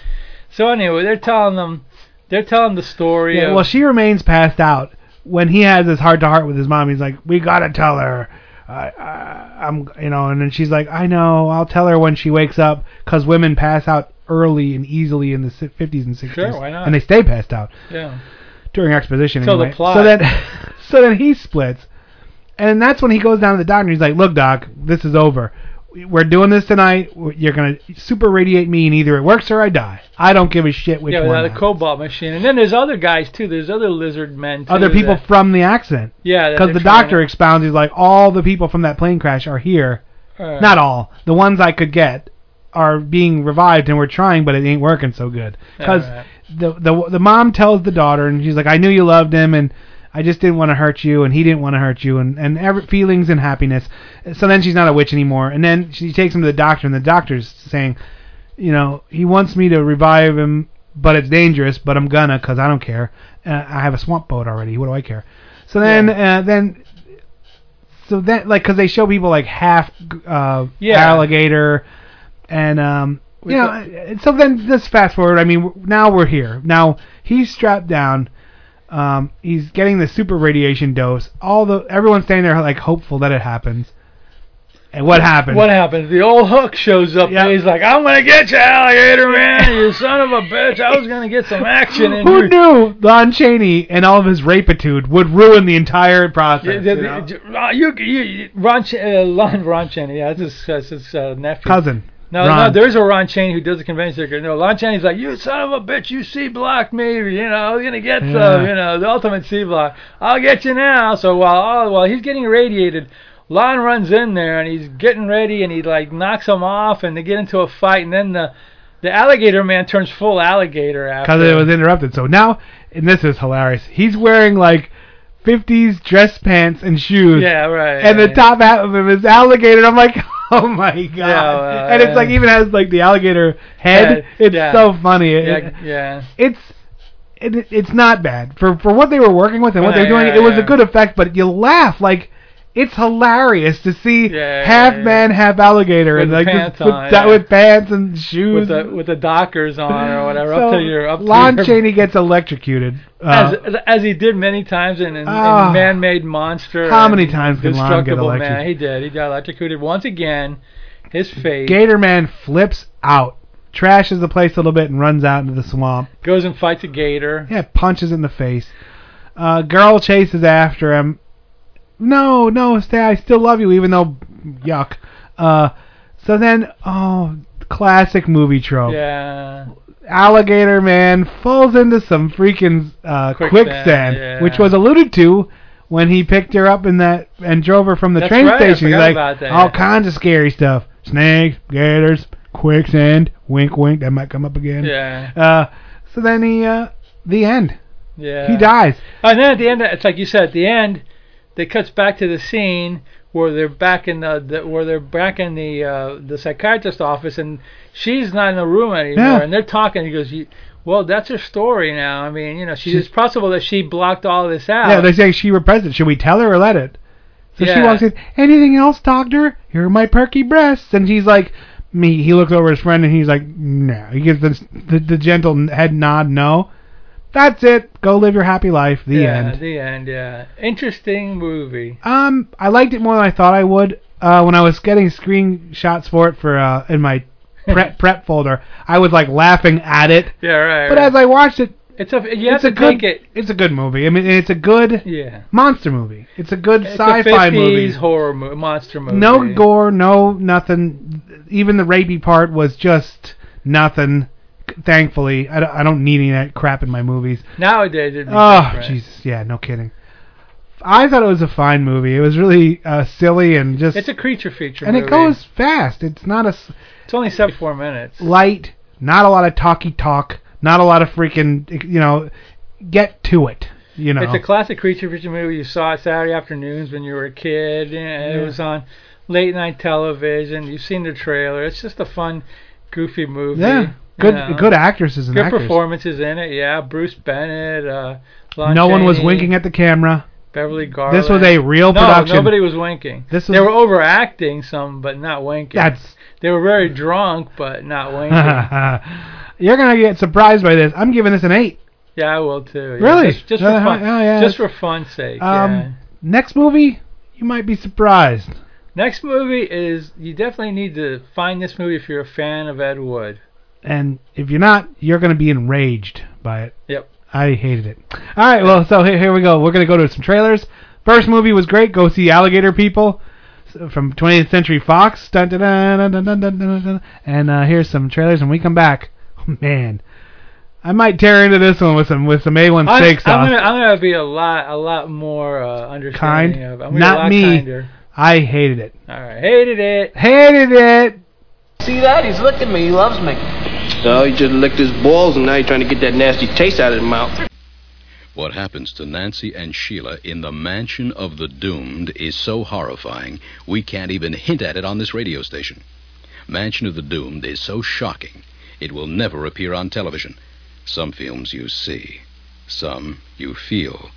So anyway, they're telling them, they're telling the story. Yeah, of, well, she remains passed out when he has his heart to heart with his mom. He's like, "We gotta tell her." I, I, I'm, you know, and then she's like, "I know. I'll tell her when she wakes up." Because women pass out early and easily in the 50s and 60s, Sure, why not? and they stay passed out yeah. during exposition. So the plot. So then, so then he splits, and that's when he goes down to the doctor. and He's like, "Look, doc, this is over." We're doing this tonight. You're gonna super radiate me, and either it works or I die. I don't give a shit which yeah, one. a happens. cobalt machine. And then there's other guys too. There's other lizard men. Too Other people that- from the accident. Yeah, because the doctor expounds. He's like, all the people from that plane crash are here. Alright. Not all. The ones I could get are being revived, and we're trying, but it ain't working so good. Because Alright. the the the mom tells the daughter, and she's like, I knew you loved him, and I just didn't want to hurt you, and he didn't want to hurt you, and and every, feelings and happiness. So then she's not a witch anymore, and then she takes him to the doctor, and the doctor's saying, you know, he wants me to revive him, but it's dangerous, but I'm gonna, cause I don't care. Uh, I have a swamp boat already. What do I care? So then, uh, then, so then, like, cause they show people like half uh, Yeah. alligator, and um, you know, uh, so then let's fast forward. I mean, now we're here. Now he's strapped down. Um, he's getting the super radiation dose. All the everyone's standing there like hopeful that it happens. And what happens? What happens? The old hook shows up. and He's like, "I'm gonna get you, alligator man! You son of a bitch! I was gonna get some action in here. Who you." knew Lon Chaney and all of his rapitude would ruin the entire process? Yeah, you the- know? the- uh, you, you, Ron, uh, Lon, Ron Chaney, yeah, that's his, that's his uh, nephew. Cousin. No, Ron. no, there's a Ron Chaney who does the convention circuit. No, Lon Chaney's like, you son of a bitch, you C block me, you know, I'm gonna get Yeah. some, you know, the ultimate C block. I'll get you now. So while oh, while he's getting irradiated, Lon runs in there and he's getting ready and he like knocks him off and they get into a fight and then the the alligator man turns full alligator after. because it was interrupted. So now, and this is hilarious. He's wearing like 50s dress pants and shoes. Yeah, right, And the top half of him is alligator. I'm like, oh my god. well, and it's like even has like the alligator head. It's yeah. so funny. It- Yeah, yeah. It's it, it's not bad for for what they were working with and what they were Yeah, doing. yeah, it was a good effect, but you laugh like. It's hilarious to see Yeah, half yeah, man, half alligator, With and like pants with, on, that with pants and shoes. with the with the Dockers on or whatever, so up to your up to Lon your, Chaney gets electrocuted. Uh, as as he did many times in, in, Ah. in Man-Made Monster. How many times can Lon get Destructible Man. electrocuted? He did. He got electrocuted once again. His face Gator Man flips out, trashes the place a little bit, and runs out into the swamp. goes and fights a gator. Yeah, punches in the face. Uh, girl chases after him. No, no, stay. I still love you, even though yuck. Uh, so then, oh, classic movie trope. Yeah. Alligator Man falls into some freaking uh, Quicksand, quicksand, yeah. which was alluded to when he picked her up in that and drove her from the That's train right, station. He's like all kinds of scary stuff: snakes, gators, quicksand. Wink, wink. That might come up again. Yeah. Uh, so then he, uh, the end. Yeah. He dies. And then at the end, it's like you said. At the end, they cuts back to the scene where they're back in the, the where they're back in the uh, the psychiatrist office, and she's not in the room anymore, Yeah. and they're talking. He goes, "Well, that's her story now. I mean, you know, she, She- it's possible that she blocked all this out." Yeah, they say she were present. Should we tell her or let it? So she walks in. Anything else, doctor? Here are my perky breasts. And he's like, me. He looks over his friend and he's like, no. He gives the the, the gentle head nod, no. That's it. Go live your happy life. The yeah, end. The end. Yeah. Interesting movie. Um, I liked it more than I thought I would. Uh, when I was getting screenshots for it for uh in my prep prep folder, I was like laughing at it. Yeah. Right. But right. as I watched it, it's a you have it's to a good take it. it's a good movie. I mean, it's a good Yeah. monster movie. It's a good It's sci-fi a 50s movie. horror mo- monster movie. No gore, no nothing. Even the rapey part was just nothing. Thankfully, I don't, I don't need any of that crap in my movies. Nowadays, it'd be Oh. Jesus, yeah, no kidding. I thought it was a fine movie. It was really uh, silly and just It's a creature feature and movie. it goes fast. It's not a s- It's only 74 minutes. light, not a lot of talky talk, not a lot of freaking you know. Get to it, you know. It's a classic creature feature movie. You saw it Saturday afternoons when you were a kid. And It was on late night television. You've seen the trailer. It's just a fun, goofy movie. yeah, you good know. good actresses and Good actors. performances in it. Yeah, Bruce Bennett. Uh, Lon no one was winking at the camera. Beverly Garland. This was a real no, production. nobody was winking. This they were overacting some, but not winking. That's They were very drunk, but not winking. You're gonna get surprised by this. I'm giving this an eight. yeah, I will too. Yeah, Really? Just, just for Uh, fun. oh, yeah, just for fun's sake. Um, yeah. next movie, you might be surprised. Next movie is you definitely need to find this movie if you're a fan of Ed Wood and if you're not, you're going to be enraged by it. Yep. I hated it. All right, well, so here, here we go. We're going to go to some trailers. First movie was great. Go see Alligator People from 20th Century Fox. Dun, dun, dun, and uh, here's some trailers. And we come back, oh, man, I might tear into this one with some with some A1 I'm, steak sauce. I'm gonna, I'm gonna be a lot a lot more uh, understanding kind. of. I'm Not me. Kinder. I hated it. All right, hated it. Hated it. See that? He's looking at me. He loves me. No, he just licked his balls and now he's trying to get that nasty taste out of his mouth. What happens to Nancy and Sheila in the Mansion of the Doomed is so horrifying, we can't even hint at it on this radio station. Mansion of the Doomed is so shocking, it will never appear on television. Some films you see, some you feel.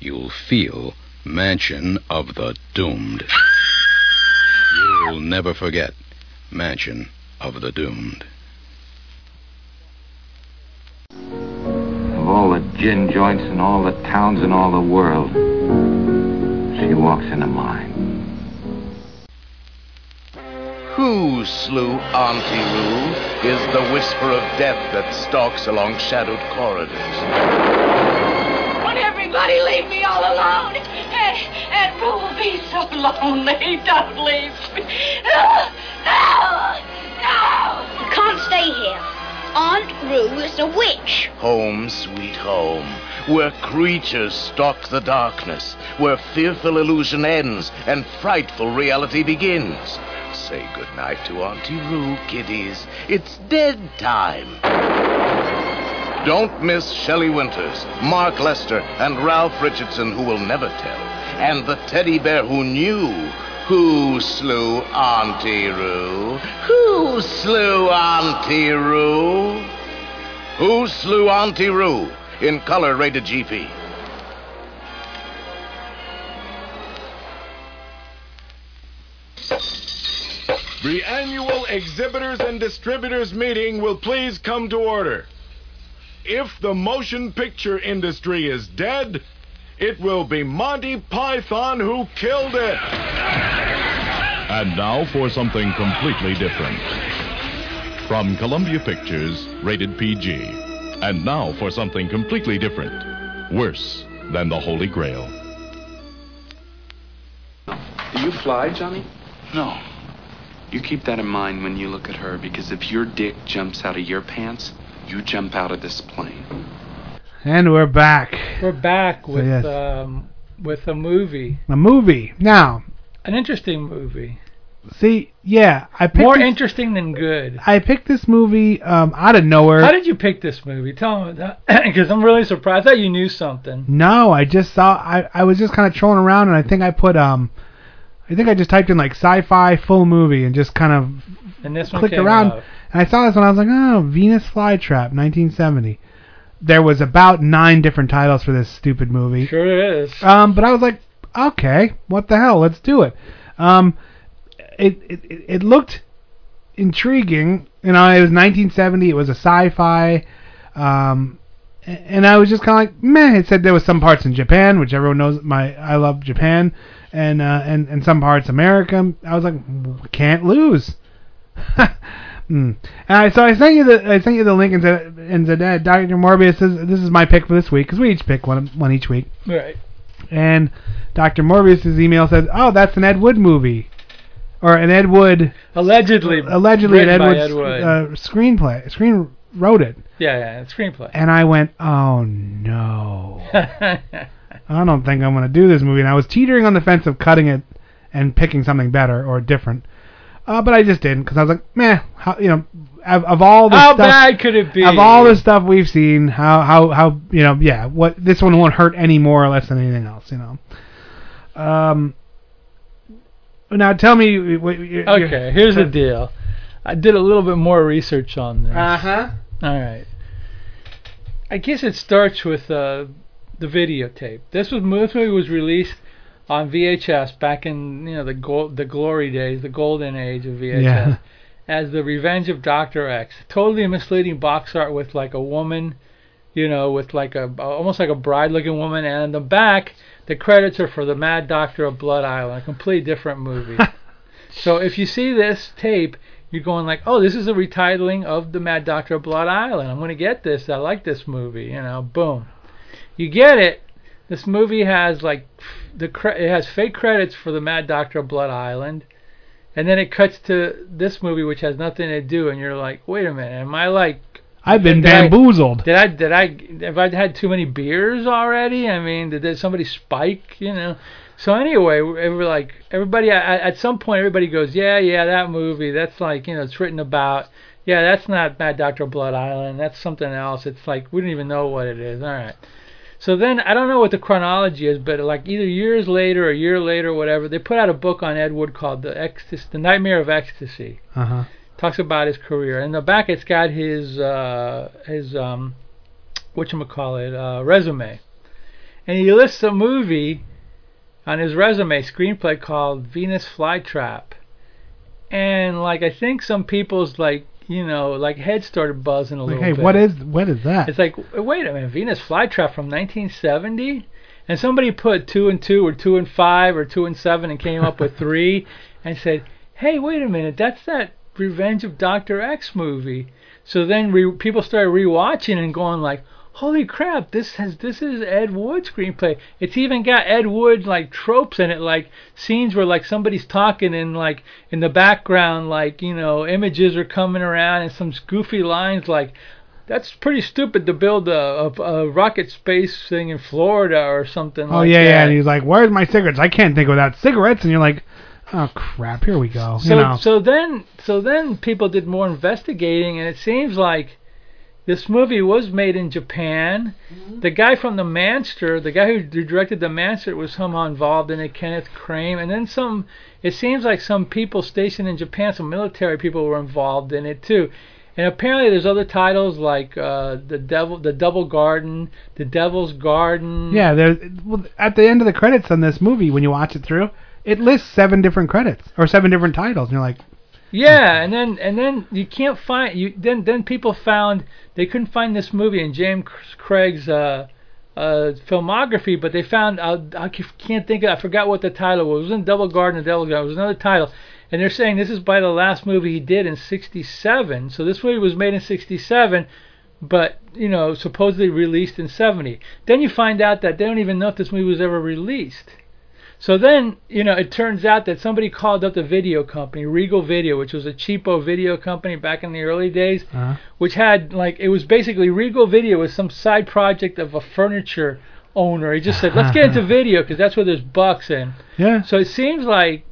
You'll feel Mansion of the Doomed. You'll never forget Mansion of the Doomed. Of all the gin joints in all the towns in all the world, she walks into mine. Who slew Auntie Roo is the whisper of death that stalks along shadowed corridors. Won't everybody leave me all alone? Eh, and, and Roo will be so lonely. Don't leave me. No! No! No! You can't stay here. Aunt Roo is a witch. Home, sweet home, where creatures stalk the darkness, where fearful illusion ends and frightful reality begins. Say goodnight to Auntie Roo, kiddies. It's dead time. Don't miss Shelley Winters, Mark Lester, and Ralph Richardson, who will never tell, and the teddy bear who knew who slew Auntie Roo. Who slew Auntie Roo? Who slew Auntie Roo? In color rated GP. The annual exhibitors and distributors meeting will please come to order. If the motion picture industry is dead, it will be Monty Python who killed it. And now for something completely different. From Columbia Pictures, rated PG. And now for something completely different. Worse than the Holy Grail. Do you fly, Johnny? No. You keep that in mind when you look at her, because if your dick jumps out of your pants, you jump out of this plane. And we're back. We're back So, with yes. um with a movie, A movie. Now, an interesting movie, see, yeah, I picked more this, interesting than good. I picked this movie um, out of nowhere. How did you pick this movie? Tell me that, because I'm really surprised. I thought you knew something. No, I just saw. I I was just kind of trolling around, and I think I put um, I think I just typed in like sci-fi full movie and just kind of And this one clicked came around, up. and I saw this one. I was like, oh, Venus Flytrap, 1970. There was about nine different titles for this stupid movie. Sure is. Um, but I was like, okay, what the hell? Let's do it. Um, it it it looked intriguing. You know, it was 1970. It was a sci-fi. Um, and I was just kind of like, meh. It said there was some parts in Japan, which everyone knows. My I love Japan, and uh, and and some parts America. I was like, can't lose. And I, so I sent you the I sent you the link and said and said uh, Dr. Morbius this, this is my pick for this week because we each pick one one each week. Right. And Dr. Morbius's email said, "Oh, that's an Ed Wood movie, or an Ed Wood Allegedly. allegedly an Ed Wood, Ed Wood. Uh, screenplay screen wrote it." Yeah, yeah, screenplay. And I went, "Oh no, I don't think I'm gonna do this movie." And I was teetering on the fence of cutting it and picking something better or different. Uh, but I just didn't because I was like, meh, how, you know, of, of all the How stuff, bad could it be? of all the stuff we've seen, how how how you know, yeah, what this one won't hurt any more or less than anything else, you know. Um. Now tell me. what your- your- Okay, here's the deal. I did a little bit more research on this. Uh-huh. All right. I guess it starts with uh, the videotape. This was this movie was released on VHS back in you know the gold, the glory days, the golden age of VHS, Yeah. as the Revenge of Doctor X. Totally misleading box art with like a woman, you know, with like a almost like a bride-looking woman, and in the back the credits are for the Mad Doctor of Blood Island, a completely different movie. so if you see this tape, you're going like, oh, this is a retitling of the Mad Doctor of Blood Island. I'm going to get this. I like this movie. You know, boom. You get it. This movie has like the cre- it has fake credits for the Mad Doctor of Blood Island, and then it cuts to this movie which has nothing to do, and you're like, wait a minute, am I like I've been did I- bamboozled. did I did I have I had too many beers already? I mean, did, did somebody spike? You know. So anyway, we're like everybody at, at some point everybody goes, yeah, yeah, that movie. That's like you know it's written about. Yeah, that's not Mad Doctor of Blood Island. That's something else. It's like we don't even know what it is. All right. So then I don't know what the chronology is, but like either years later or a year later, or whatever, they put out a book on Ed Wood called the Ecstasy, the Nightmare of Ecstasy Uh huh. talks about his career. In the back, it's got his uh, his um, what call it uh, resume, and he lists a movie on his resume screenplay called Venus Flytrap, and like I think some people's like you know like head started buzzing a Like, little hey, bit. what is what is that? It's like, wait a minute, Venus Flytrap from 1970? And somebody put two and two, or two and five, or two and seven, and came up with three, and said, hey, wait a minute, that's that Revenge of Dr. X movie. So then re- people started rewatching and going like, holy crap, this has this is Ed Wood screenplay. It's even got Ed Wood like tropes in it, like scenes where like somebody's talking and like in the background, like you know, images are coming around and some goofy lines like. That's pretty stupid to build a, a, a rocket space thing in Florida or something oh like yeah, that. yeah. And he's like, "Where's my cigarettes? I can't think without cigarettes." And you're like, "Oh crap, here we go." So you know. so then so then people did more investigating, and it seems like this movie was made in Japan. The guy from the Manster, the guy who directed the Manster, was somehow involved in it, Kenneth Crane, and then some. It seems like some people stationed in Japan, some military people were involved in it too. And apparently, there's other titles like uh, the Devil, the Double Garden, the Devil's Garden. Yeah, there's well, at the end of the credits on this movie, when you watch it through, it lists seven different credits or seven different titles, and you're like, Yeah, and then and then you can't find you. Then then people found they couldn't find this movie in James Craig's uh, uh, filmography, but they found out I can't think of I forgot what the title was. It was in Double Garden, the Devil Garden. It was another title, and they're saying this is by the last movie he did in '67. So this movie was made in '67, but you know supposedly released in '70. Then you find out that they don't even know if this movie was ever released. So then, you know, it turns out that somebody called up the video company, Regal Video, which was a cheapo video company back in the early days, uh, which had like it was basically Regal Video was some side project of a furniture owner. He just said, "Let's get into video because that's where there's bucks in." yeah, So it seems like,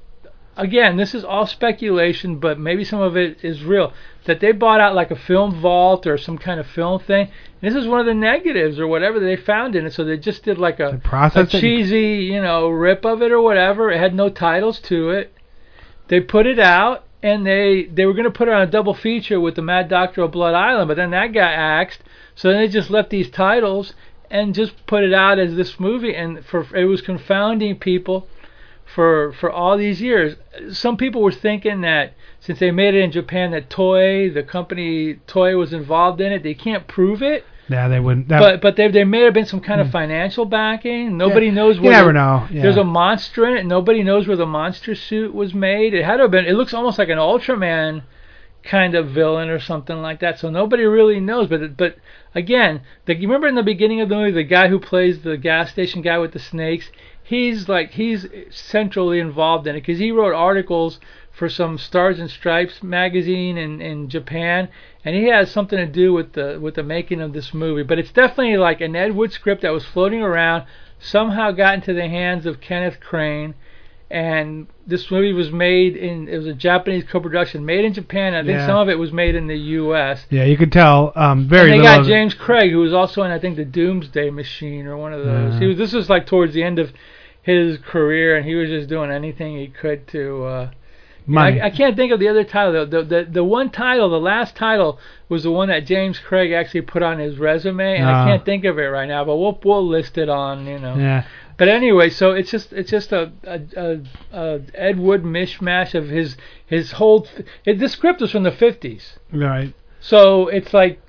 again, this is all speculation, but maybe some of it is real. That they bought out like a film vault or some kind of film thing. And this is one of the negatives or whatever they found in it. So they just did like a, a cheesy, you know, rip of it or whatever. It had no titles to it. They put it out. And they they were going to put it on a double feature with the Mad Doctor of Blood Island, but then that got axed. So then they just left these titles and just put it out as this movie, and for it was confounding people for for all these years. Some people were thinking that since they made it in Japan, that Toei, the company Toei, was involved in it. They can't prove it, yeah, they wouldn't. That, but but there there may have been some kind of hmm. financial backing. Nobody knows you never the- know. Yeah. There's a monster in it. Nobody knows where the monster suit was made. It had to have been. It looks almost like an Ultraman kind of villain or something like that. So nobody really knows. But but again, the, you remember in the beginning of the movie, the guy who plays the gas station guy with the snakes, he's like he's centrally involved in it because he wrote articles for some Stars and Stripes magazine in in Japan, and he has something to do with the with the making of this movie. But it's definitely like an Ed Wood script that was floating around, somehow got into the hands of Kenneth Crane. And this movie was made in it was a Japanese co-production, made in Japan. I think Yeah. some of it was made in the U.S. yeah, you can tell. Um, very and they got. James Craig, who was also in I think the Doomsday Machine or one of those. Yeah. He was. This was like towards the end of his career, and he was just doing anything he could to. Uh, Money. I, I can't think of the other title. The, the the one title, the last title, was the one that James Craig actually put on his resume, and I Ah. can't think of it right now. But we'll we'll list it on you know. Yeah. But anyway, so it's just it's just a a, a, a Ed Wood mishmash of his his whole. Th- it, the script was from the 50s. Right. So it's like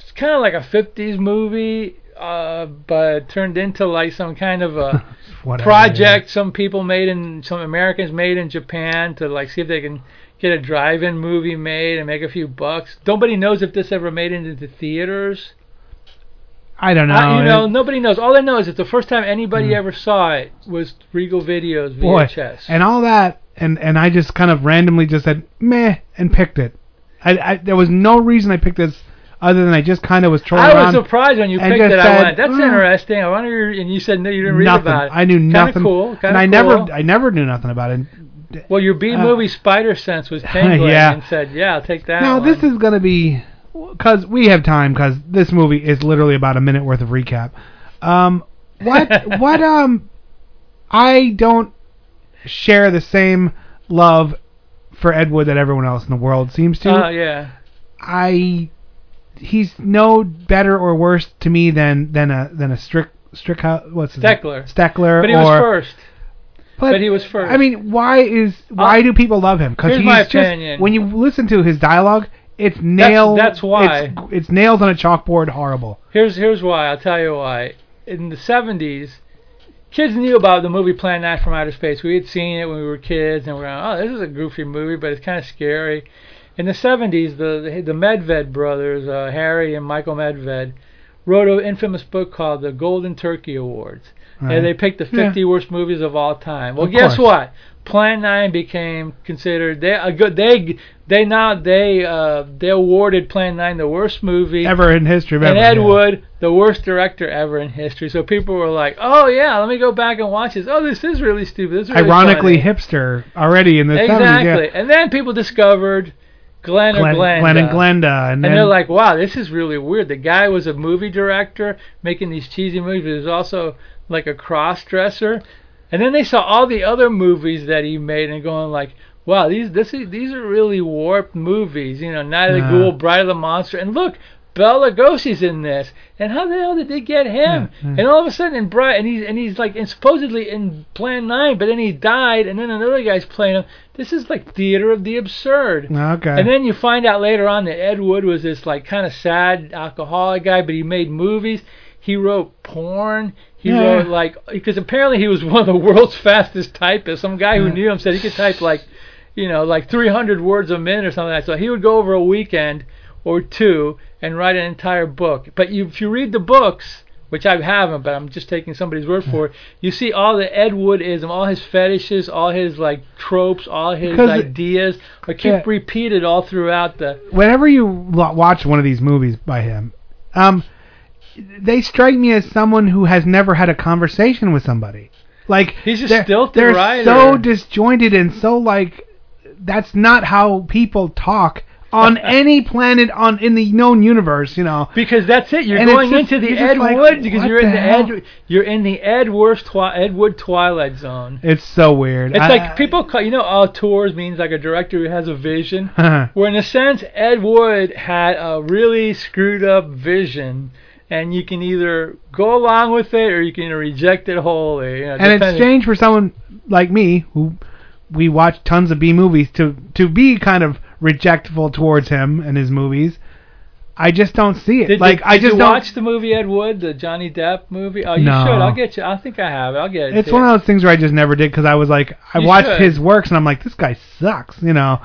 it's kind of like a 50s movie, uh, but turned into like some kind of a Whatever, project some people made in some Americans made in Japan to like see if they can get a drive-in movie made and make a few bucks. Nobody knows if this ever made it into theaters. I don't know. You know, It- nobody knows. All I know is that the first time anybody ever saw it was Regal Videos Hmm. boy, VHS. and all that, and and I just kind of randomly just said meh and picked it. I, I there was no reason I picked this other than I just kind of was trolling I was surprised when you picked it. I went, "That's "Mm, interesting." I wonder, and you said no, you didn't read nothing. about it. I knew nothing. Kinda. Cool. Kinda and I cool. never, I never knew nothing about it. Well, your B Uh, movie Spider Sense was tingling Yeah. and said, "Yeah, I'll take that." Now one." this is gonna be because we have time because this movie is literally about a minute worth of recap. Um, what what um, I don't share the same love for Ed Wood that everyone else in the world seems to. Oh yeah. I he's no better or worse to me than than a than a strict strict what's his name? Steckler. Steckler But he was first. But, But he was first. I mean, why is why uh, do people love him? Because he's my just opinion. when you listen to his dialogue, it's nails. that's why. it's, it's nails on a chalkboard. Horrible. Here's here's why. I'll tell you why. In the 70s, kids knew about the movie Plan 9 from Outer Space. We had seen it when we were kids, and we were like, "Oh, this is a goofy movie, but it's kind of scary." In the 70s, the the, Medved brothers, uh, Harry and Michael Medved, wrote an infamous book called the Golden Turkey Awards. Right. And they picked the Yeah. 50 worst movies of all time. Well, Of guess course. what? Plan 9 became considered they a good they they now they uh they awarded Plan 9 the worst movie Ever in history, of and Ed yeah. Wood, the worst director ever in history. So people were like, "Oh yeah, let me go back and watch this. Oh, this is really stupid. This is really Ironically, funny." hipster already in the 70s. exactly. Yeah. And then people discovered Glenn, Glenn, Glenda, Glenn and Glenda, and, and then they're like, "Wow, this is really weird." The guy was a movie director making these cheesy movies. But he was also like a cross dresser. And then they saw all the other movies that he made and going like, "Wow, these this is, these are really warped movies." You know, Night of the Yeah. Ghoul, Bride of the Monster, and look, Bela Lugosi's in this. And how the hell did they get him? Yeah, yeah. And all of a sudden, in Bride, and he's and he's like and supposedly in Plan Nine, but then he died, and then another guy's playing him. This is like theater of the absurd. okay. And then you find out later on that Ed Wood was this like kind of sad alcoholic guy, but he made movies. He wrote porn. He Yeah. wrote like because apparently he was one of the world's fastest typists. Some guy who Yeah. knew him said he could type like, you know, like 300 words a minute or something like that. So he would go over a weekend or two and write an entire book. But you, if you read the books, which I haven't, but I'm just taking somebody's word for it, you see all the Ed Woodism, all his fetishes, all his like tropes, all his Because ideas are keep Yeah. repeated all throughout the. whenever you watch one of these movies by him, um, they strike me as someone who has never had a conversation with somebody. Like He's just they're, stilted they're writer. so disjointed and so like that's not how people talk on any planet on in the known universe. You know, Because that's it. You're And going just- into the Ed like, Wood because you're in the the? Ed. You're in the Ed Worst twi- Ed Wood Twilight Zone. it's so weird. It's I- like people call you know auteurs means like a director who has a vision. Uh-huh. I- Where in a sense Ed Wood had a really screwed up vision, and you can either go along with it or you can reject it wholly. You know, and it's depending- strange for someone like me who we watch tons of B movies to to be kind of rejectful towards him and his movies. I just don't see it. Did, like did, I did just you don't. watch the movie Ed Wood, the Johnny Depp movie? Oh, you No. should. I'll get you. I think I have it. I'll get it. It's one of those things where I just never did because I was like, I You watched should. his works and I'm like, this guy sucks, you know.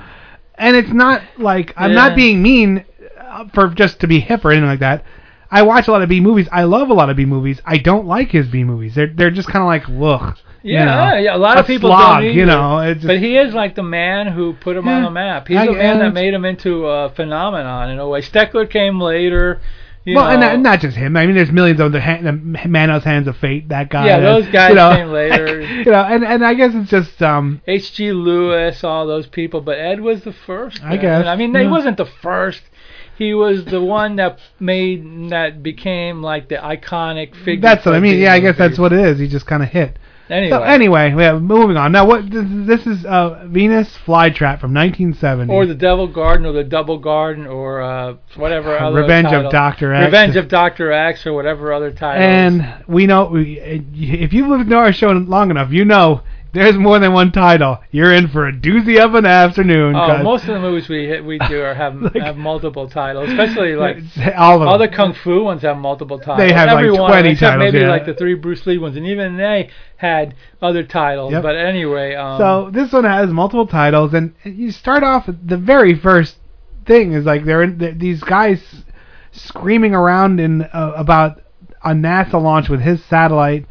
And it's not like I'm Yeah. not being mean uh, for just to be hip or anything like that. I watch a lot of B movies. I love a lot of B movies. I don't like his B movies. They're they're just kind of like, look. Yeah, you know, yeah. A lot of people slog, don't you know. Just, but he is like the man who put him on the map. He's I the man that made him into a phenomenon in a way. Steckler came later. You well, know, and not, not just him. I mean, there's millions of the, ha- the Manos Hands of Fate. That guy. Yeah, those guys you know, came later. You know, and and I guess it's just um. H.G. Lewis, all those people, but Ed was the first. I guess, I mean, yeah. he wasn't the first. He was the one that made that became like the iconic figure. That's what I mean. Yeah, I guess that's what it is. He just kind of hit. Anyway. So anyway, yeah, moving on. Now, what this, is uh, Venus Flytrap from 1970. Or the Devil Garden, or the Double Garden, or uh, whatever other Revenge of. Dr. X. Revenge of Doctor X, or whatever other title. and we know we, if you've listened to our show long enough, you know there's more than one title. You're in for a doozy of an afternoon. Oh, most of the movies we we do are have have multiple titles, especially like all of all the kung fu ones have multiple titles. They have, like, one, 20 except titles, maybe yeah. like the three Bruce Lee ones, and even they had other titles. Yep. But anyway, um, So this one has multiple titles, and you start off the very first thing is like they're in, th these guys screaming around in uh, about a NASA launch with his satellite.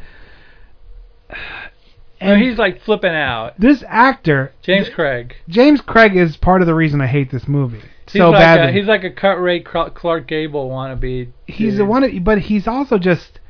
And he's like flipping out. This actor, James Craig. James Craig, is part of the reason I hate this movie He's so like badly. A, he's like a cut rate Clark Gable wannabe. he's dude. the one, of- but he's also just.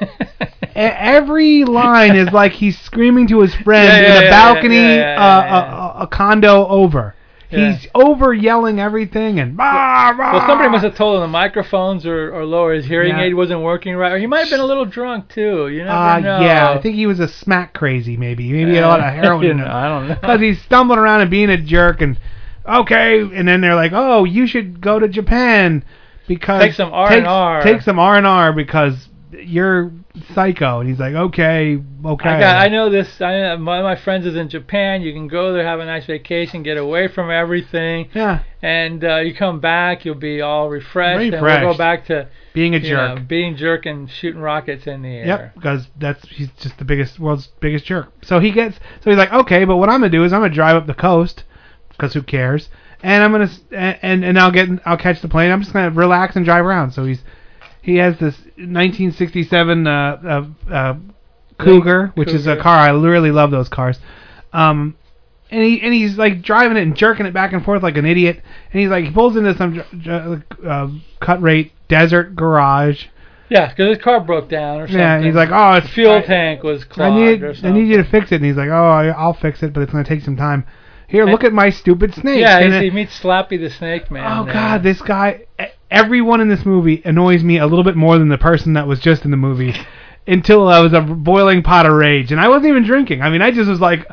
Every line is like he's screaming to his friend Yeah, in yeah, a yeah, balcony, yeah, yeah, uh, A, a, a condo over. Yeah. He's over yelling everything and bah, bah. Well, somebody must have told him the microphones or, or lower. His hearing Yeah. aid wasn't working right, or he might have been a little drunk too. You never Uh, know. yeah, I think he was a smack crazy. Maybe maybe he had a lot of heroin. You in know, him. I don't know. Because he's stumbling around and being a jerk and okay, and then they're like, oh, you should go to Japan because Take some R&R. Take, take some R and R because you're psycho. And he's like, okay, okay. I got. I know this. I of my friends is in Japan. You can go there, have a nice vacation, get away from everything. Yeah. And uh, you come back, you'll be all refreshed, and we'll go back to Being a jerk. know, being jerk and shooting rockets in the air. Yep, because that's he's just the biggest world's biggest jerk. So he gets so he's like, okay, but what I'm gonna do is I'm gonna drive up the coast because who cares? And I'm gonna and and I'll get I'll catch the plane. I'm just gonna relax and drive around. So he's he has this 1967 uh, uh, uh, Cougar, which is a car I really love those cars. Um, and he and he's like driving it and jerking it back and forth like an idiot. And he's like he pulls into some dr- uh, cut rate desert garage. Yeah, because his car broke down or something. Yeah, and he's like, oh, it's the fuel I- tank was clogged I need or I need you to fix it. And he's like, oh, I'll fix it, but it's gonna take some time. Here, look at my stupid snake. yeah, And he meets Slappy the Snake Man. Oh there. God, this guy! Everyone in this movie annoys me a little bit more than the person that was just in the movie. Until I was a boiling pot of rage, and I wasn't even drinking. I mean, I just was like,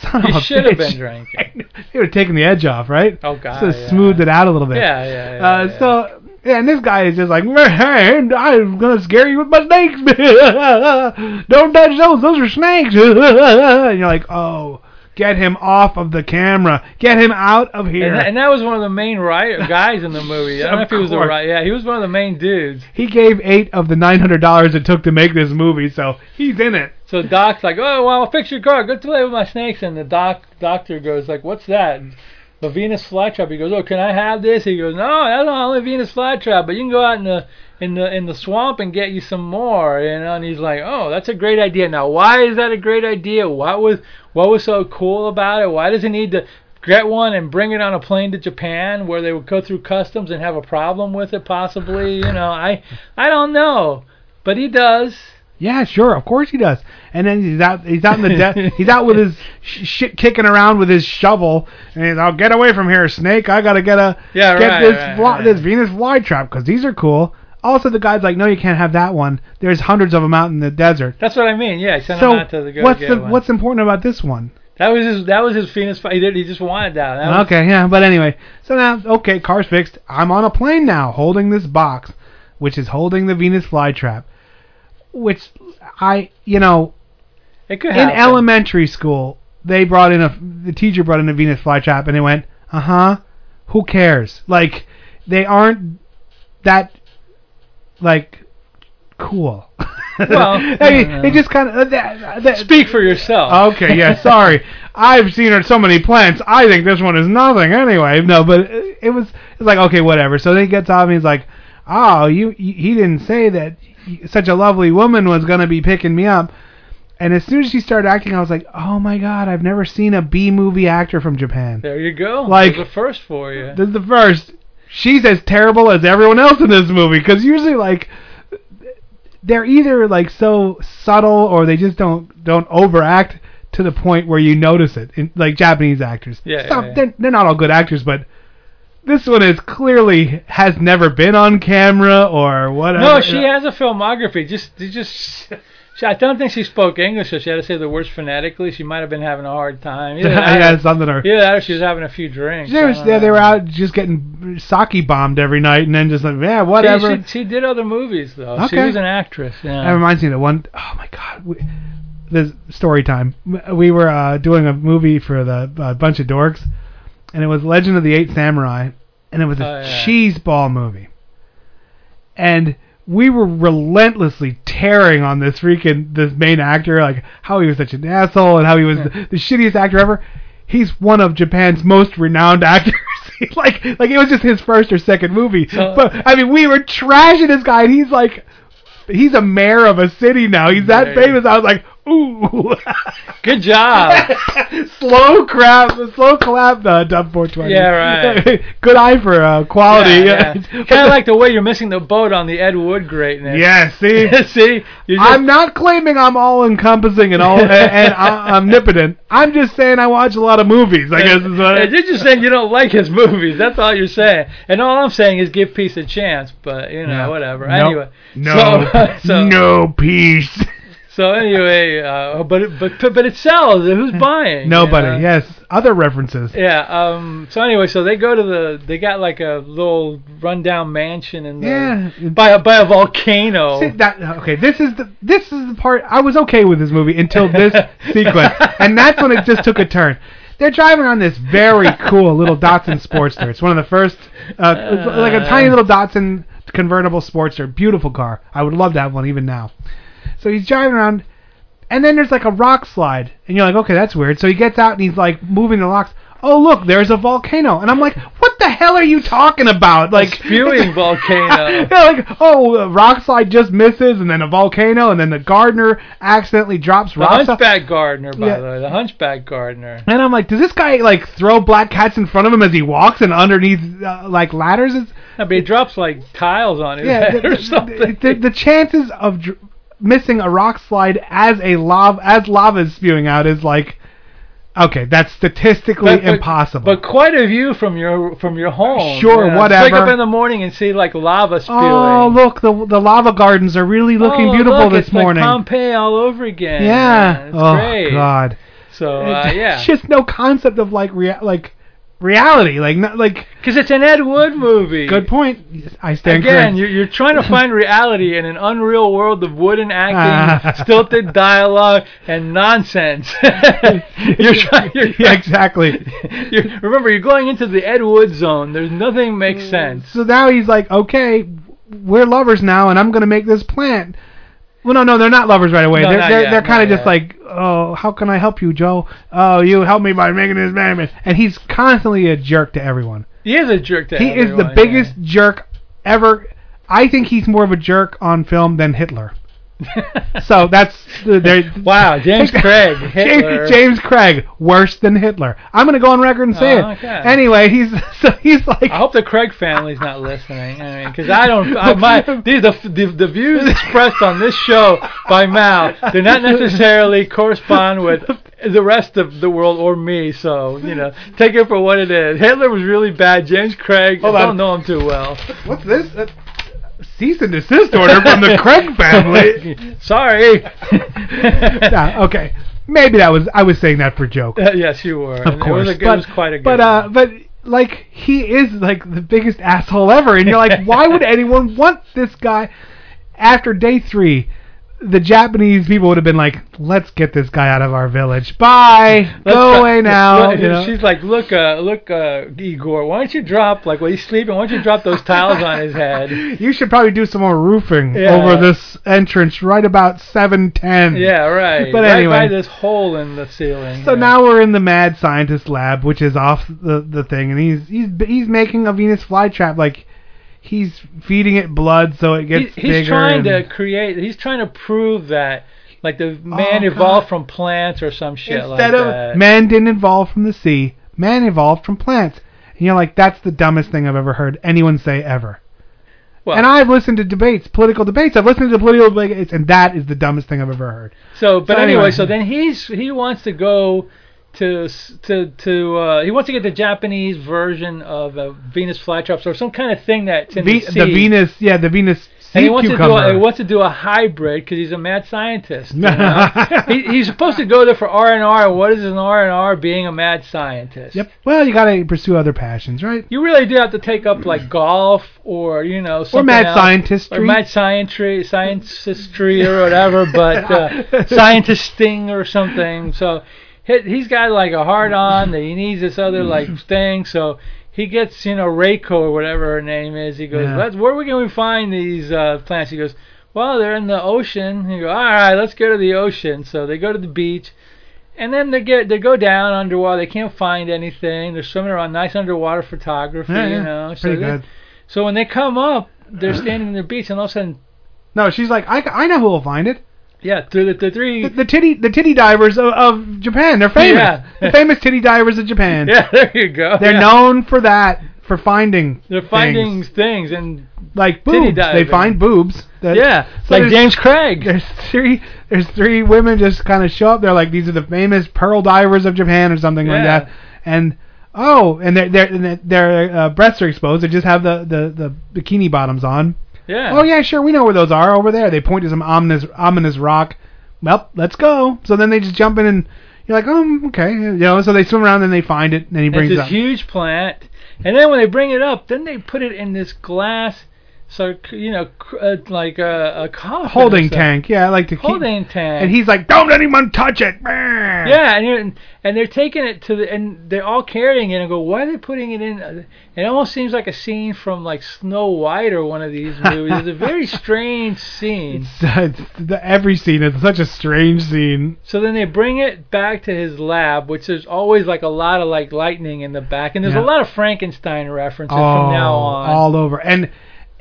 "Son You of a should have been drinking. They would have taken the edge off, right? Oh, God, So yeah. smoothed it out a little bit. Yeah, yeah, yeah, Uh, So yeah, and this guy is just like, "Man, I'm gonna scare you with my snakes. Don't touch those; those are snakes." and you're like, "Oh, get him off of the camera. Get him out of here." And that, and that was one of the main riot guys in the movie. I don't know if he was the right. Yeah, he was one of the main dudes. He gave eight of the nine hundred dollars it took to make this movie, so he's in it. So Doc's like, oh well, I'll fix your car. Go to play with my snakes. And the doc doctor goes like, what's that? The Venus flytrap. He goes, oh, can I have this? He goes, no, that's not only Venus flytrap, but you can go out in the in the in the swamp and get you some more. You know, and he's like, oh, that's a great idea. Now, why is that a great idea? What was what was so cool about it? Why does he need to get one and bring it on a plane to Japan where they would go through customs and have a problem with it possibly? You know, I I don't know, but he does. Yeah, sure, of course he does. And then he's out. He's out in the de- he's out with his sh- shit kicking around with his shovel, and he's, "I'll get away from here, Snake. I gotta get a Yeah, get right, this right, fly, right. this Venus flytrap because these are cool." Also, the guy's like, "No, you can't have that one. There's hundreds of them out in the desert." That's what I mean. Yeah, he sent so him out to the go what's get the one. what's important about this one? That was his. That was his Venus. He did. He just wanted that. that was, Okay, yeah, but anyway, so now okay, car's fixed. I'm on a plane now, holding this box, which is holding the Venus flytrap, which I, you know, It could in happen. elementary school, they brought in a the teacher brought in a Venus flytrap, and they went, uh huh, who cares? Like they aren't that like cool. Well, I mean, uh, they just kind of that, that, Speak for yourself. Okay, yeah, sorry. I've seen her so many plants. I think this one is nothing anyway. No, but it, it was it's like okay, whatever. So then he gets off and he's like, "Oh, you, he didn't say that such a lovely woman was going to be picking me up." And as soon as she started acting, I was like, "Oh my god, I've never seen a B movie actor from Japan." There you go. Like- the first for you. This is the first. She's as terrible as everyone else in this movie because usually like they're either like so subtle or they just don't don't overact to the point where you notice it. In, like Japanese actors, Yeah, Some- yeah, yeah. They're, they're not all good actors, but this one is clearly has never been on camera or whatever. No, she has a filmography. Just, just. She, I don't think she spoke English, so she had to say the words phonetically. She might have been having a hard time. Either that, yeah, something or either that or she was having a few drinks. they were, they, they were out just getting sake bombed every night and then just like yeah whatever. She, she, she did other movies though. She was an actress. Yeah. That reminds me of the one oh my god. We, this story time. We were uh, doing a movie for the uh, bunch of dorks, and it was Legend of the Eight Samurai, and it was a Oh, yeah. cheese ball movie. And we were relentlessly tearing on this freaking this main actor, like how he was such an asshole and how he was the, the shittiest actor ever. He's one of Japan's most renowned actors. like like it was just his first or second movie. So- but I mean, we were trashing this guy, and he's like he's a mayor of a city now. He's that Right. famous. I was like, ooh. Good job. slow crap, slow clap, uh, Dub 420. Yeah, right. Good eye for uh, quality. Yeah, yeah. kind of like the way you're missing the boat on the Ed Wood greatness. Yeah, see, see, just, I'm not claiming I'm all encompassing and all and, and I- omnipotent. I'm just saying I watch a lot of movies. I guess is what. You're just saying you don't like his movies. That's all you're saying. And all I'm saying is give peace a chance. But you know, Yeah. whatever. Nope. Anyway, no, So, so, no peace. So anyway, uh, but it, but but it sells. Who's buying? Nobody. you know? Yes, other references. Yeah. Um. So anyway, so they go to the. They got like a little rundown mansion in the Yeah. by a by a volcano. See, that okay. This is the this is the part I was okay with this movie until this sequence, and that's when it just took a turn. They're driving on this very cool little Datsun Sportster. It's one of the first, uh, like a tiny little Datsun convertible Sportster. Beautiful car. I would love to have one even now. So he's driving around, and then there's like a rock slide, and you're like, okay, that's weird. So he gets out and he's like moving the rocks. Oh look, there's a volcano, and I'm like, what the hell are you talking about? Like spewing volcano. yeah, like oh, rock slide just misses, and then a volcano, and then the gardener accidentally drops The. Hunchback Gardener, by Yeah. the way, the Hunchback Gardener. And I'm like, does this guy like throw black cats in front of him as he walks and underneath uh, like ladders? Is, I mean, he drops like tiles on his yeah, head the, or something. the, the chances of dr- missing a rock slide as a lava as lava is spewing out is like, okay, that's statistically But- but- impossible. But quite a view from your from your home. Sure, you know. whatever. Wake up in the morning and see like lava spewing. oh, look, the the lava gardens are really looking Oh, beautiful look, this it's like morning. Pompeii all over again. yeah. it's oh great. God. So uh, It's yeah, just no concept of like rea- like reality, like not like. because it's an Ed Wood movie. Good point. I stand Again, you're, you're trying to find reality in an unreal world of wooden acting, Ah. stilted dialogue, and nonsense. you're trying. You're yeah, exactly. You're, remember, you're going into the Ed Wood zone. There's nothing makes sense. So now he's like, okay, we're lovers now, and I'm gonna make this plant. Well, no, no, they're not lovers right away. No, they're they're, yet, they're kind of just like, oh, how can I help you, Joe? Oh, you help me by making this man. And he's constantly a jerk to everyone. He is a jerk to he is the everyone, biggest jerk ever. I think he's more of a jerk on film than Hitler. so that's there. Wow, James Craig, Hitler. James, James Craig, worse than Hitler. I'm gonna go on record and say Oh, it. Anyway, he's so he's like. I hope the Craig family's not listening. I mean, because I don't. I, my these the, the the views expressed on this show by Mal do not necessarily correspond with the rest of the world or me. So you know, take it for what it is. Hitler was really bad. James Craig, Hold I don't on. know him too well. What's this? Cease and desist order from the Craig family. Sorry. Yeah, okay. Maybe that was I was saying that for joke. Uh, yes, you were. Of And course. it was, a, but, it was quite a good. But uh but like he is like the biggest asshole ever and you're like why would anyone want this guy after day 3 the Japanese people would have been like, "Let's get this guy out of our village. Bye. Let's Go away now." Look, you know? She's like, look, uh, look, uh, Igor, why don't you drop like while he's sleeping? Why don't you drop those tiles on his head? You should probably do some more roofing Yeah. over this entrance right about 710. Yeah, right. But right anyway. by this hole in the ceiling. So now we're in the mad scientist lab, which is off the the thing, and he's he's he's making a Venus flytrap. Like he's feeding it blood so it He- gets he's bigger. trying and- to create. He's trying to prove that like the oh, man Oh, evolved from plants or some shit like instead of that. man didn't evolve from the sea, man evolved from plants. And you're like, that's the dumbest thing I've ever heard anyone say ever. Well- and I've listened to debates, political debates. I've listened to political debates, and that is the dumbest thing I've ever heard. So, but So anyway, anyway. so then he's he wants to go to to to uh, he wants to get the Japanese version of a Venus flytrap or some kind of thing that's in Ve- the sea. the Venus, yeah, the Venus sea and he wants cucumber. to do a, he wants to do a hybrid because he's a mad scientist. you know? he, he's supposed to go there for R and R. What is an R and R? Being a mad scientist. Yep. Well, you gotta pursue other passions, right? You really do have to take up like golf or you know something mad else. scientistry. or mad scientry, sciencistry or whatever, but uh, scientisting or something. So he's got like a hard on that he needs this other like thing. So he gets you know Reiko or whatever her name is. He goes, Yeah. where we going to find these uh, plants? He goes, well they're in the ocean. He goes, all right, let's go to the ocean. So they go to the beach. And then they get they go down underwater. They can't find anything. They're swimming around, nice underwater photography, Yeah, yeah, you know. So pretty they- good. so when they come up, they're standing on the beach, and all of a sudden, No, she's like, I, I know who will find it. Yeah, the, the three. The, the titty the titty divers of, of Japan. They're famous. Yeah. the famous titty divers of Japan. Yeah, there you go. They're yeah. known for that, for finding. They're finding things, and like boobs. They find boobs. That- Yeah, so like James Craig. There's three. There's three women just kind of show up. They're like, these are the famous pearl divers of Japan or something like Yeah. that. And oh, and their their- their uh, breasts are exposed. They just have the, the the bikini bottoms on. Yeah. Oh yeah, sure, we know where those are over there. They point to some ominous ominous rock. Well, let's go. So then they just jump in and you're like, oh, okay, you know. So they swim around and then they find it, and then he brings it's it this up. huge plant, and then when they bring it up, then they put it in this glass, so you know, uh, like a, a coffin. holding tank. Yeah, I like to keep. Holding tank. And he's like, don't anyone touch it. Yeah, and and they're taking it to the and they're all carrying it and go, why are they putting it in? It almost seems like a scene from like Snow White or one of these movies. It's a very strange scene. It's, it's, the, every scene is such a strange scene. So then they bring it back to his lab, which there's always like a lot of like lightning in the back, and there's Yeah. a lot of Frankenstein references oh, from now on. all over. And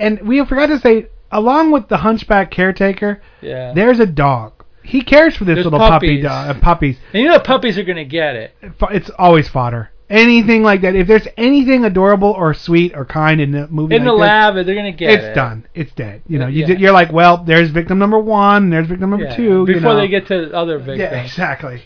and we forgot to say, along with the hunchback caretaker, yeah. there's a dog. He cares for this There's little puppy puppies. dog. Uh, puppies. And you know puppies are gonna get it. It's always fodder. Anything like that. If there's anything adorable or sweet or kind in the movie In like the this, lab, they're gonna get it's it. It's done. It's dead. You know, you Yeah. you're like, well, there's victim number one, there's victim number Yeah, two. you before know. they get to other victims. Yeah, exactly.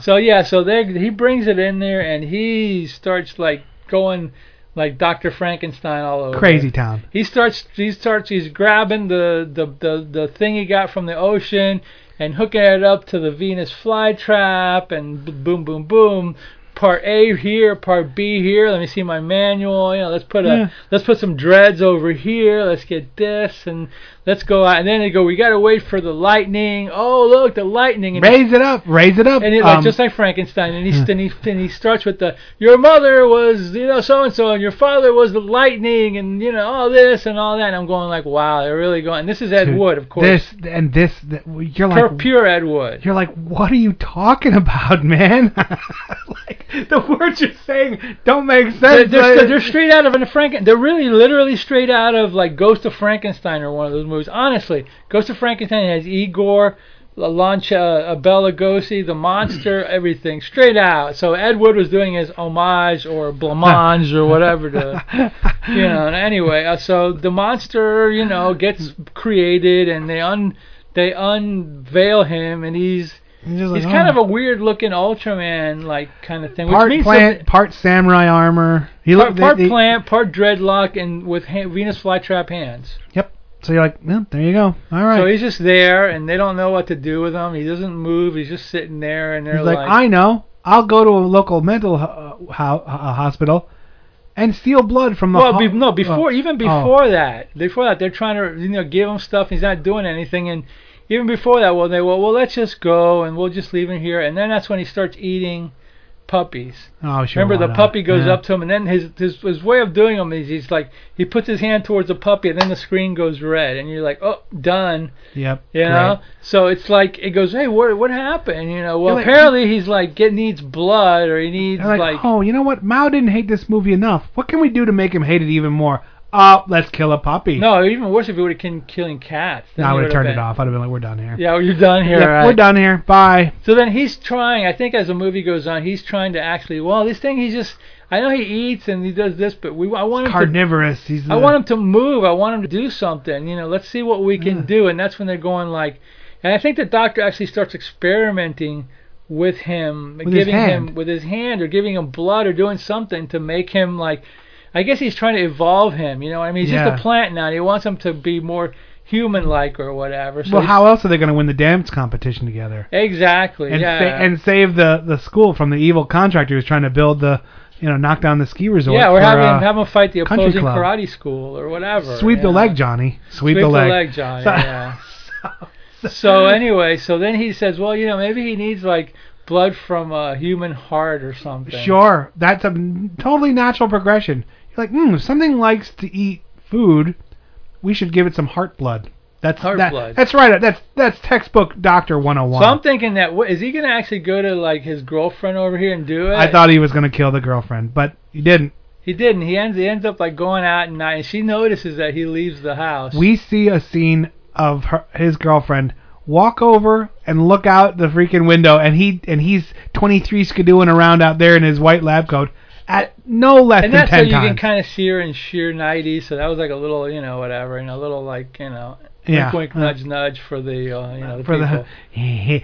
So yeah, so they he brings it in there and he starts like going like Dr. Frankenstein all over. Crazy town. He starts he starts he's grabbing the the the, the thing he got from the ocean and hooking it up to the Venus flytrap and boom boom boom. Part A here, part B here. Let me see my manual. You know, let's put a Yeah. let's put some dreads over here. Let's get this and let's go out. And then they go. We gotta wait for the lightning. Oh look, the lightning. And Raise it up, raise it up. and it, like Um, just like Frankenstein, and he and he and he starts with the your mother was you know so and so, and your father was the lightning, and you know all this and all that. And I'm going like, wow, they're really going. And this is Ed dude, Wood, of course, This and this, th- you're pure, like, pure Ed Wood. you're like, what are you talking about, man? like the words you're saying don't make sense. They're, they're, they're straight out of a Franken. They're really literally straight out of like Ghost of Frankenstein or one of those movies. Honestly, Ghost of Frankenstein has Igor, Lon Chaney, uh, Bela Lugosi, the monster, everything straight out. So Ed Wood was doing his homage or blancmange or whatever to, you know. And anyway, uh, so the monster, you know, gets created and they un they unveil him and he's. He's like, He's kind oh. of a weird looking Ultraman like kind of thing, which part means plant, something- part samurai armor. He part, looked. part they- plant, part dreadlock, and with ha- Venus flytrap hands. Yep. So you're like, well, there you go. All right. So he's just there, and they don't know what to do with him. He doesn't move. He's just sitting there, and they're He's like, I know. I'll go to a local mental ho- uh, hospital and steal blood from the. well, ho- be, no, before oh. even Oh. before that, before that, they're trying to you know give him stuff. He's not doing anything, and even before that, well, they well, well, let's just go, and we'll just leave him here, and then that's when he starts eating puppies. Oh, sure. Remember, the not? puppy goes Yeah. up to him, and then his, his his way of doing them is he's like he puts his hand towards the puppy, and then the screen goes red, and you're like, oh, done. Yep. You know, great. so it's like it goes, hey, what what happened? You know, well like- apparently he's like get needs blood or he needs like, like, oh, you know what? Mal didn't hate this movie enough. What can we do to make him hate it even more? Oh, let's kill a puppy. no, even worse if he would have been killing cats. Then No, I would have turned been- it off. I'd have been like, we're done here. Yeah, well, you're done here. Yep, right? We're done here. Bye. So then he's trying. I think as the movie goes on, he's trying to actually. Well, this thing he's just. I know he eats and he does this, but we. I want him to Carnivorous. He's. I want him to move. I want him to do something. You know, let's see what we can do. And that's when they're going like, and I think the doctor actually starts experimenting with him, With giving him with his hand or giving him blood or doing something to make him like. I guess he's trying to evolve him. You know, I mean, he's Yeah. just a plant now. And he wants him to be more human-like or whatever. So well, how else are they going to win the dance competition together? Exactly. And, yeah. sa- and save the the school from the evil contractor who's trying to build the, you know, knock down the ski resort. yeah, we're having uh, have him fight the opposing club. karate school or whatever. Sweep the leg, Johnny. Sweep, Sweep the leg. Johnny. So- yeah. so anyway, so then he says, well, you know, maybe he needs like blood from a human heart or something. Sure, that's a totally natural progression. Like, hmm, if something likes to eat food, we should give it some heart blood. That's Heart that- blood. That's right. That's that's textbook Doctor 101. So I'm thinking that wh- is he gonna actually go to like his girlfriend over here and do it? I thought he was going to kill the girlfriend, but he didn't. he didn't. He ends he ends up like going out at night, and she notices that he leaves the house. We see a scene of her, his girlfriend walk over and look out the freaking window, and he and he's 23 skidooing around out there in his white lab coat at no less than that. and than that's so 10 you can kind of see her in sheer 90s, so that was like a little, you know, whatever, and a little like, you know, Yeah. wink, wink, Uh, nudge, nudge for the, uh, you know, the for people. the here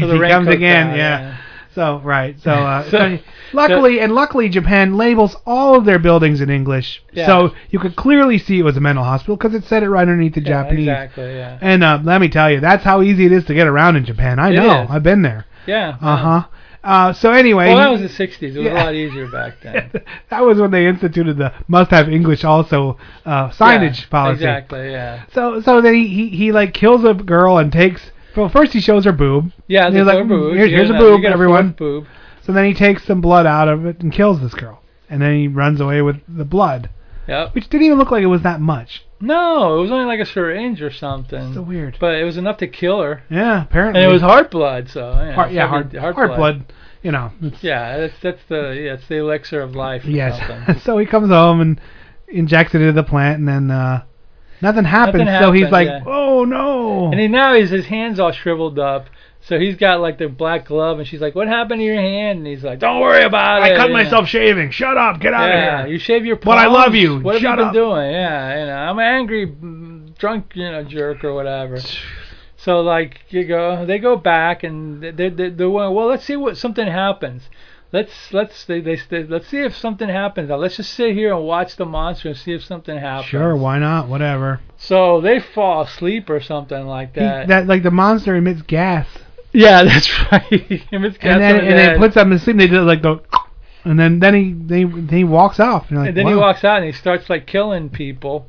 For the she comes again, yeah. yeah. So right, so, uh, So- so luckily and luckily Japan labels all of their buildings in English, Yeah. so you could clearly see it was a mental hospital because it said it right underneath the Yeah, Japanese. exactly, yeah. And uh, let me tell you, that's how easy it is to get around in Japan. I It know, is. I've been there. Yeah. Uh huh. Uh, so anyway, Well, that was the 60s. It was Yeah. a lot easier back then. that was when they instituted the must have English also uh, signage Yeah, policy. Exactly, yeah. So so then he, he he like kills a girl and takes. Well, first he shows her boob. Yeah, And the he's like, four boobs. Here- here's a boob, everyone. boob. So then he takes some blood out of it and kills this girl, and then he runs away with the blood, Yep. which didn't even look like it was that much. No, it was only like a syringe or something. So weird. But it was enough to kill her. Yeah, apparently. And it was heart blood, so you know, Heart- yeah, heavy heart, heart blood. You know. Yeah, that's that's the yeah, it's the elixir of life. Or Yes. something. so he comes home and injects it into the plant, and then uh, nothing happens. Nothing so he's like, yeah. "Oh no!" And he now he's his hands all shriveled up. So he's got like the black glove, and she's like, "What happened to your hand?" And he's like, "Don't worry about it." I cut you know. myself shaving. Shut up. Get out yeah, of here. you shave your. But I love you. What have Shut you been doing? Yeah, you know, I'm an angry, mm, drunk, you know, jerk or whatever. So like you go, they go back and they they they they're well, well, let's see what something happens. Let's let's they, they, they let's see if something happens. Now let's just sit here and watch the monster and see if something happens. Sure, why not? Whatever. So they fall asleep or something like He- that. that like the monster emits gas, yeah, that's right. And then and it puts them to sleep. They do like the, and then then he they, he walks off. You're like, and then he walks out and he starts like killing people.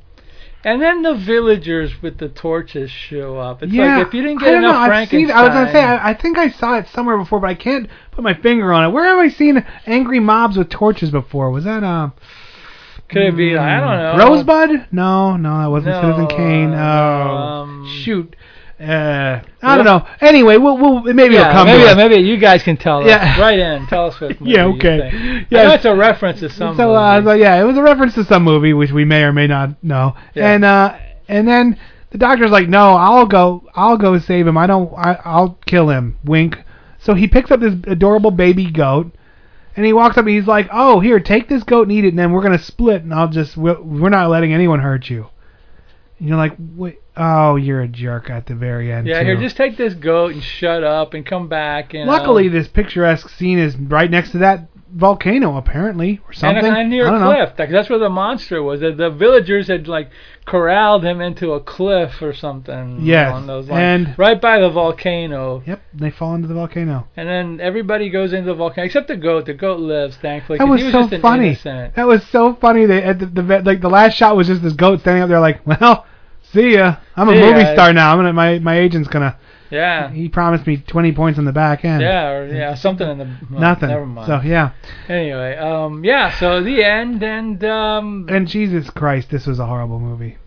And then the villagers with the torches show up. It's yeah, like if you didn't get know. enough I've Frankenstein. seen. I was gonna say. I, I think I saw it somewhere before, but I can't put my finger on it. Where have I seen angry mobs with torches before? Was that uh? Could it be? I don't know. Rosebud? No, no, that wasn't No, Citizen Kane. Oh, um, shoot. Uh, I don't know. Anyway, we'll, we'll maybe it'll come. maybe, to us. maybe you guys can tell us. Yeah. Right in. Tell us what movie Yeah, you okay. think. I Yeah. it's a reference to some so, uh, movie. so yeah, it was a reference to some movie which we may or may not know. Yeah. And uh, and then the doctor's like, "No, I'll go. I'll go save him. I don't. I, I'll kill him." Wink. So he picks up this adorable baby goat, and he walks up and he's like, "Oh, here, take this goat and eat it, and then we're gonna split, and I'll just we're, we're not letting anyone hurt you." And you're like, "Wait, oh, you're a jerk at the very end." yeah, too. here, just take this goat and shut up and come back. You know. Luckily, this picturesque scene is right next to that volcano, apparently, or uh, something. And, and near a know. cliff. Like, that's where the monster was. The, the villagers had like corralled him into a cliff or something. Yes, along those lines. and- right by the volcano. Yep, they fall into the volcano. And then everybody goes into the volcano except the goat. The goat lives, thankfully. That was, he was so funny. That was so funny. That at the, the like the last shot was just this goat standing up there, like, "Well, see ya. I'm a See ya." movie star now. I'm gonna my my agent's gonna. Yeah. He promised me 20 points on the back end. Yeah, or yeah, something in the well, Nothing. Never mind. So yeah. Anyway, um, yeah. So the end, and um, And Jesus Christ, this was a horrible movie.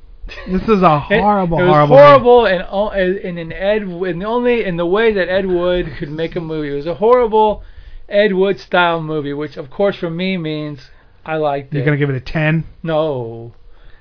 This is a it- horrible, it, was horrible. movie. horrible, and in an Ed, in only in the way that Ed Wood could make a movie. It was a horrible Ed Wood style movie, which of course for me means I liked it. You're gonna give it a 10. No.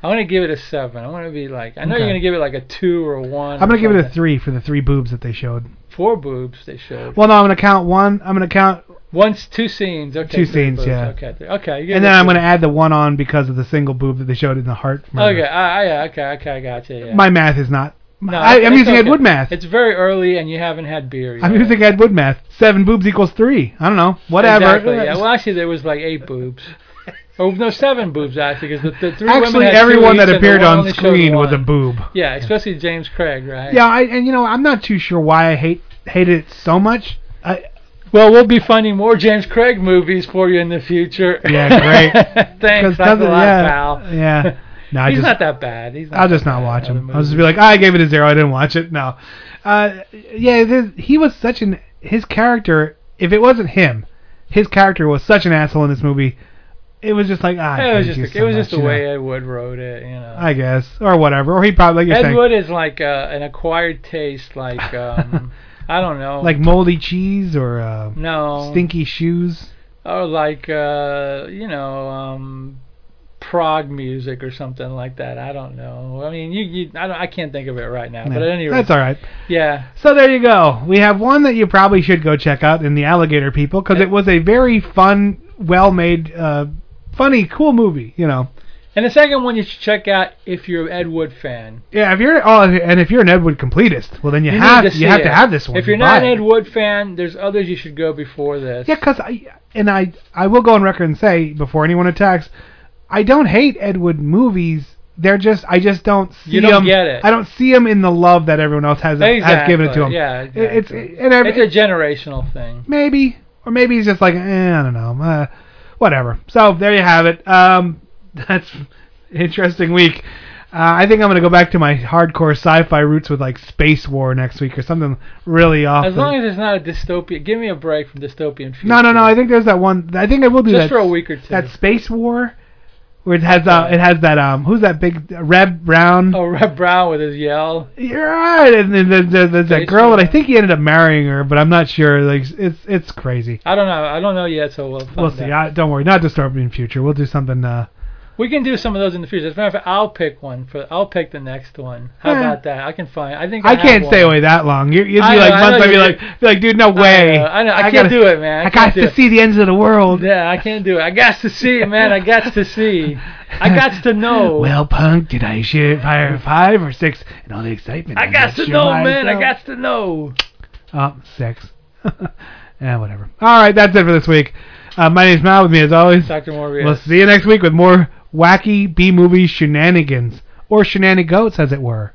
I want to give it a seven. I want to be like I know Okay. you're gonna give it like a two or a one. I'm gonna give it a three for the three boobs that they showed. four boobs. They showed. Well, no, I'm gonna count one. I'm gonna count, Once two scenes. Okay. Two scenes, boobs. yeah. Okay. three. Okay. you and then I'm gonna add the one on because of the single boob that they showed in the heart. murder. Okay. I, I, yeah. Okay. Okay. I got you. Yeah. My math is not. No, I, I'm it's using Ed. Wood math. It's very early, and you haven't had beer yet. I'm using Ed Wood math. Seven boobs equals three. I don't know. Whatever. Exactly. Yeah. Well, actually, there was like eight boobs. Oh no, seven boobs actually, because the, the three Actually, women everyone that each, and the appeared on screen was a boob. Yeah, especially James Craig, right? Yeah, I, and you know, I'm not too sure why I hate hated it so much. I, Well, we'll be finding more James Craig movies for you in the future. Yeah, great. Thanks, thanks a lot, yeah, pal. yeah. No, I he's just- not that bad. He's I'll just not watch him. I'll just be like, I gave it a zero. I didn't watch it. No. Uh, yeah, this, he was such an his character. If it wasn't him, his character was such an asshole in this movie. It was just like ah. I it was just the, so it was much, just the you know. way Ed Wood wrote it, you know. I guess, or whatever, or he probably like Ed saying, Wood is like uh, an acquired taste, like um, I don't know, like moldy cheese or uh, no stinky shoes. or like uh, you know, um, prog music or something like that. I don't know. I mean, you, you I don't, I can't think of it right now. Yeah, But anyway, that's all right. Yeah. So there you go. We have one that you probably should go check out in the Alligator People because it was a very fun, well-made, uh, funny, cool movie. You know. And the second one you should check out if you're an Ed Wood fan. Yeah, if you're oh, and if you're an Ed Wood completist, well then you, need have to you have it. to have this one. If you're not an. Ed Wood fan, there's others you should go before this. Yeah, because I and I I will go on record and say before anyone attacks, I don't hate Ed Wood movies. They're just I just don't see You don't them. get it. I don't see them in the love that everyone else has exactly. has given it to him. Yeah, It- it's exactly. and every, it's a generational thing. maybe or maybe he's just like eh, I don't know, uh, whatever. So there you have it. Um, that's interesting week. Uh, I think I'm gonna go back to my hardcore sci-fi roots with like Space War next week or something really off. As long as it's not a dystopian, give me a break from dystopian future. no, no, no. I think there's that one. I think I will do Just that for a week or two. That Space War, where it has uh, it has that um, who's that big Reb Brown? Oh, Reb Brown with his yell. You're right. And then there's, there's, there's that girl that I think he ended up marrying her, but I'm not sure. Like it's it's crazy. I don't know. I don't know yet, so we'll find We'll see. I, don't worry. Not dystopian future. We'll do something. Uh, We can do some of those in the future. As a matter of fact, I'll pick one for. I'll pick the next one. How Yeah. about that? I can find. I think I, have can't stay away that long. You, you'd I be like I months. I'd be like, be like, dude, no way. I know. I, know. I, can't gotta- do it, man. I, I got to it. see the ends of the world. Yeah, I can't do it. I got to see man. I got to see. I got to know. Well, punk, did I share fire five or six? And all the excitement. I got to know, man. I got to know. Oh, six. yeah, whatever. All right, that's it for this week. Uh, my name's Mal. With me, as always, Dr. Morbius. We'll see you next week with more wacky B movie shenanigans, or shenanigans, as it were.